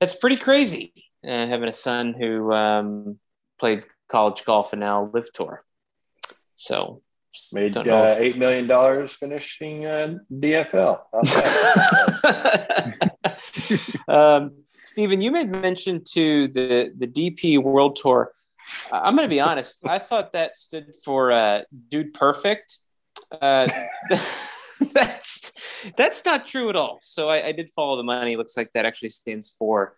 that's pretty crazy. Uh, having a son who um, played college golf and now LIV tour. So Made uh, eight million dollars finishing uh, DFL. Um, Steven, you made mention to the the DP World Tour. I'm going to be honest. I thought that stood for uh, "Dude Perfect." Uh, that's that's not true at all. So I, I, did follow the money. It looks like that actually stands for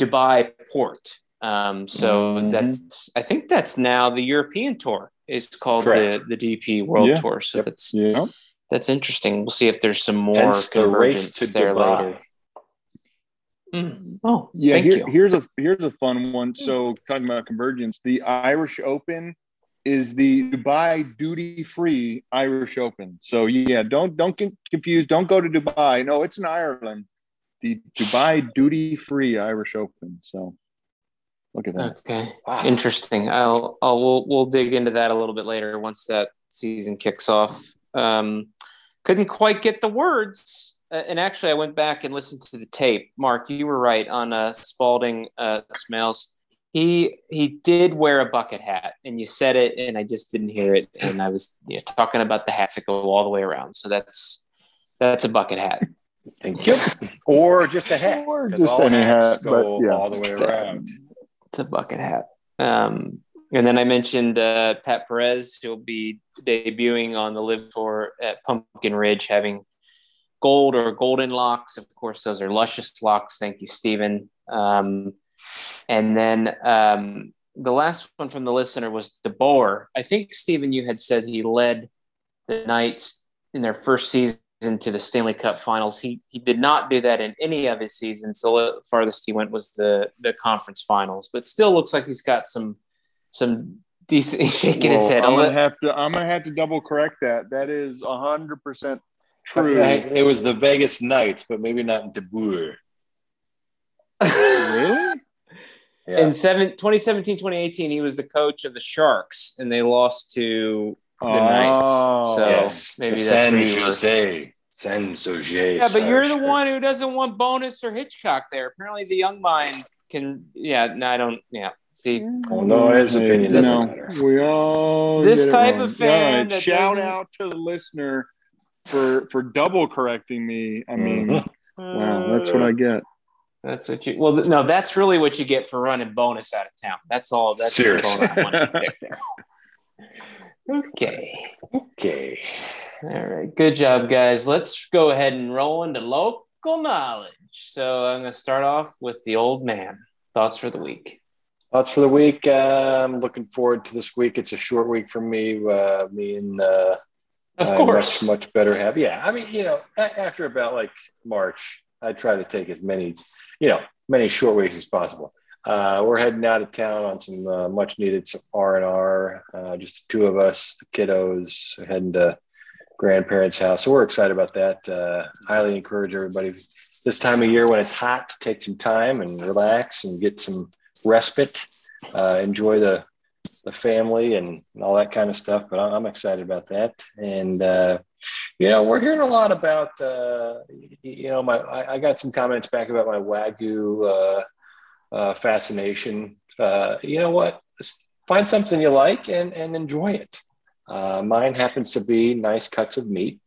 Dubai Port. Um, so mm-hmm. that's I think that's now the European tour is called the, the DP World yeah. Tour. So yep. that's yeah. that's interesting. We'll see if there's some more Hence convergence the there Dubai. later. Mm. Oh, yeah. Here, here's a here's a fun one. So talking about convergence, the Irish Open is the Dubai duty free Irish Open. So yeah, don't don't get confused. Don't go to Dubai. No, it's in Ireland. The Dubai duty free Irish Open. So look at that. Okay, wow. interesting. I'll I'll we'll we'll dig into that a little bit later once that season kicks off. Um, couldn't quite get the words. Uh, and actually, I went back and listened to the tape. Mark, you were right on uh, Spaulding uh, Smails he he did wear a bucket hat, and you said it, and I just didn't hear it, and I was you know, talking about the hats that go all the way around. So that's that's a bucket hat. Thank you. or just a hat. Or just any hat, go yeah. all the way around. It's a bucket hat. Um, and then I mentioned uh, Pat Perez, who'll be debuting on the LIV Tour at Pumpkin Ridge, having gold or golden locks. Of course, those are luscious locks. Thank you, Steven. Um, and then um, the last one from the listener was De Boer. I think, Steven, you had said he led the Knights in their first season to the Stanley Cup finals. He, he did not do that in any of his seasons. The farthest he went was the, the conference finals, but still looks like he's got some some decent shaking well, his head. I'm gonna have to I'm gonna have to double correct that. That is hundred percent true. It was the Vegas Knights, but maybe not De Boer. really? Yeah. In seven, 2017, 2018, he was the coach of the Sharks, and they lost to the oh, Knights. So yes. maybe that's San Jose. San Jose. Yeah, but you're the one who doesn't want Bowness or Hitchcock there. Apparently, the young mind can. Yeah, no, I don't. Yeah, see. Oh no, his opinion this, matter. We all this type of fan. Right. Shout out to the listener for for double correcting me. I mean, mm-hmm. wow, that's what I get. That's what you. Well, no, that's really what you get for running Bowness out of town. That's all. That's all I want to Seriously. All okay. Okay. All right. Good job, guys. Let's go ahead and roll into local knowledge. So I'm going to start off with the old man. Thoughts for the week. Thoughts for the week. Uh, I'm looking forward to this week. It's a short week for me. Uh, me and uh, of course, much, much better have. Yeah, I mean, you know, after about like March, I try to take as many you know, many short weeks as possible. Uh, we're heading out of town on some uh, much needed R and R. Uh, just the two of us, the kiddos, heading to grandparents' house. So we're excited about that. Uh, highly encourage everybody this time of year when it's hot to take some time and relax and get some respite. Uh, enjoy the the family and, all that kind of stuff. But I'm excited about that. And uh, you know, we're hearing a lot about, uh, you know, my, I, I, got some comments back about my Wagyu uh, uh, fascination. Uh, you know what? Find something you like and, and enjoy it. Uh, mine happens to be nice cuts of meat.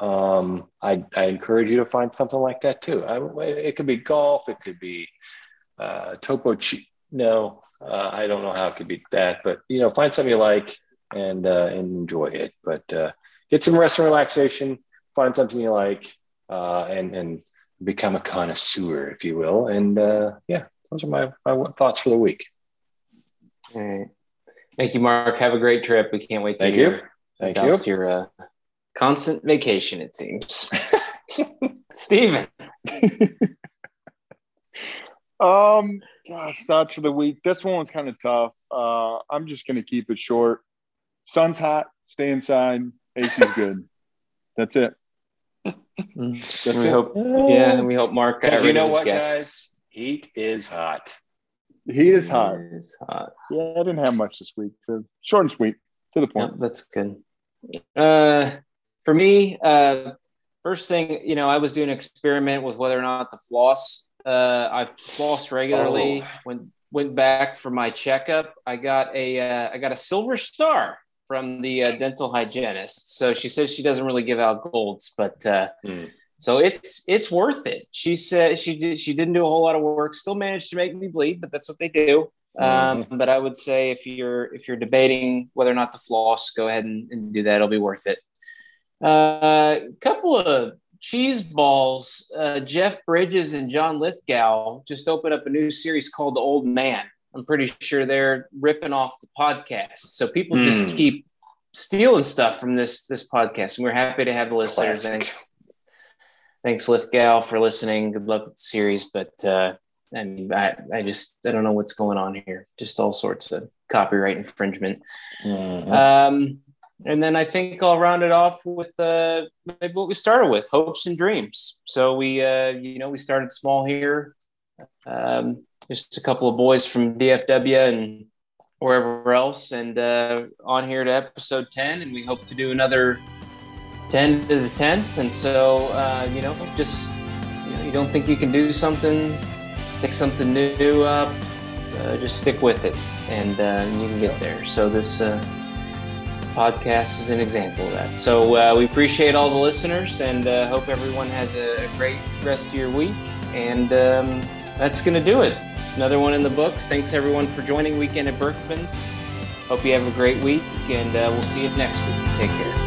Um, I, I encourage you to find something like that too. I, it could be golf. It could be uh, topo. Chi- no, I don't know how it could be that, but you know, find something you like and, and enjoy it. But get some rest and relaxation, find something you like, uh, and and become a connoisseur, if you will. And uh, yeah, those are my, my thoughts for the week. All right. Thank you, Mark. Have a great trip. We can't wait to Thank hear you. Thank you. your uh, constant vacation, it seems. Steven. um, gosh, thoughts for the week. This one was kind of tough. Uh, I'm just going to keep it short. Sun's hot. Stay inside. AC's good. That's it. That's we it. Hope, yeah, and we hope Mark. Because you know what, guys? Heat is hot. heat is hot. It is hot. Yeah, I didn't have much this week. So short and sweet, to the point. Yep, that's good. Uh, for me, uh, first thing, you know, I was doing an experiment with whether or not the floss. Uh, I flossed regularly. Oh. When went back for my checkup, I got a uh, I got a silver star from the uh, dental hygienist. So she says she doesn't really give out golds, but uh, mm. so it's it's worth it. She said she did she didn't do a whole lot of work, still managed to make me bleed, but that's what they do. Um, mm-hmm. But I would say if you're if you're debating whether or not to floss, go ahead and, and do that. It'll be worth it. A uh, couple of cheese balls. Uh, Jeff Bridges and John Lithgow just opened up a new series called The Old Man. I'm pretty sure they're ripping off the podcast. So people mm. just hmm. keep stealing stuff from this this podcast, and we're happy to have the listeners. Classic. Thanks, thanks Lithgow for listening. Good luck with the series, but uh, I mean, I, I just I don't know what's going on here. Just all sorts of copyright infringement. Mm-hmm. Um, and then I think I'll round it off with uh, maybe what we started with hopes and dreams. So we, uh, you know, we started small here, um, just a couple of boys from DFW and wherever else, and uh, on here to episode 10. And we hope to do another 10 to the 10th. And so, uh, you know, just, you know, you don't think you can do something, take something new up, uh, just stick with it and uh, you can get there. So this, uh, podcast is an example of that. So uh, we appreciate all the listeners and uh, hope everyone has a great rest of your week. And um, that's going to do it. Another one in the books. Thanks everyone for joining Weekend at Berkman's. Hope you have a great week, and uh, we'll see you next week. Take care.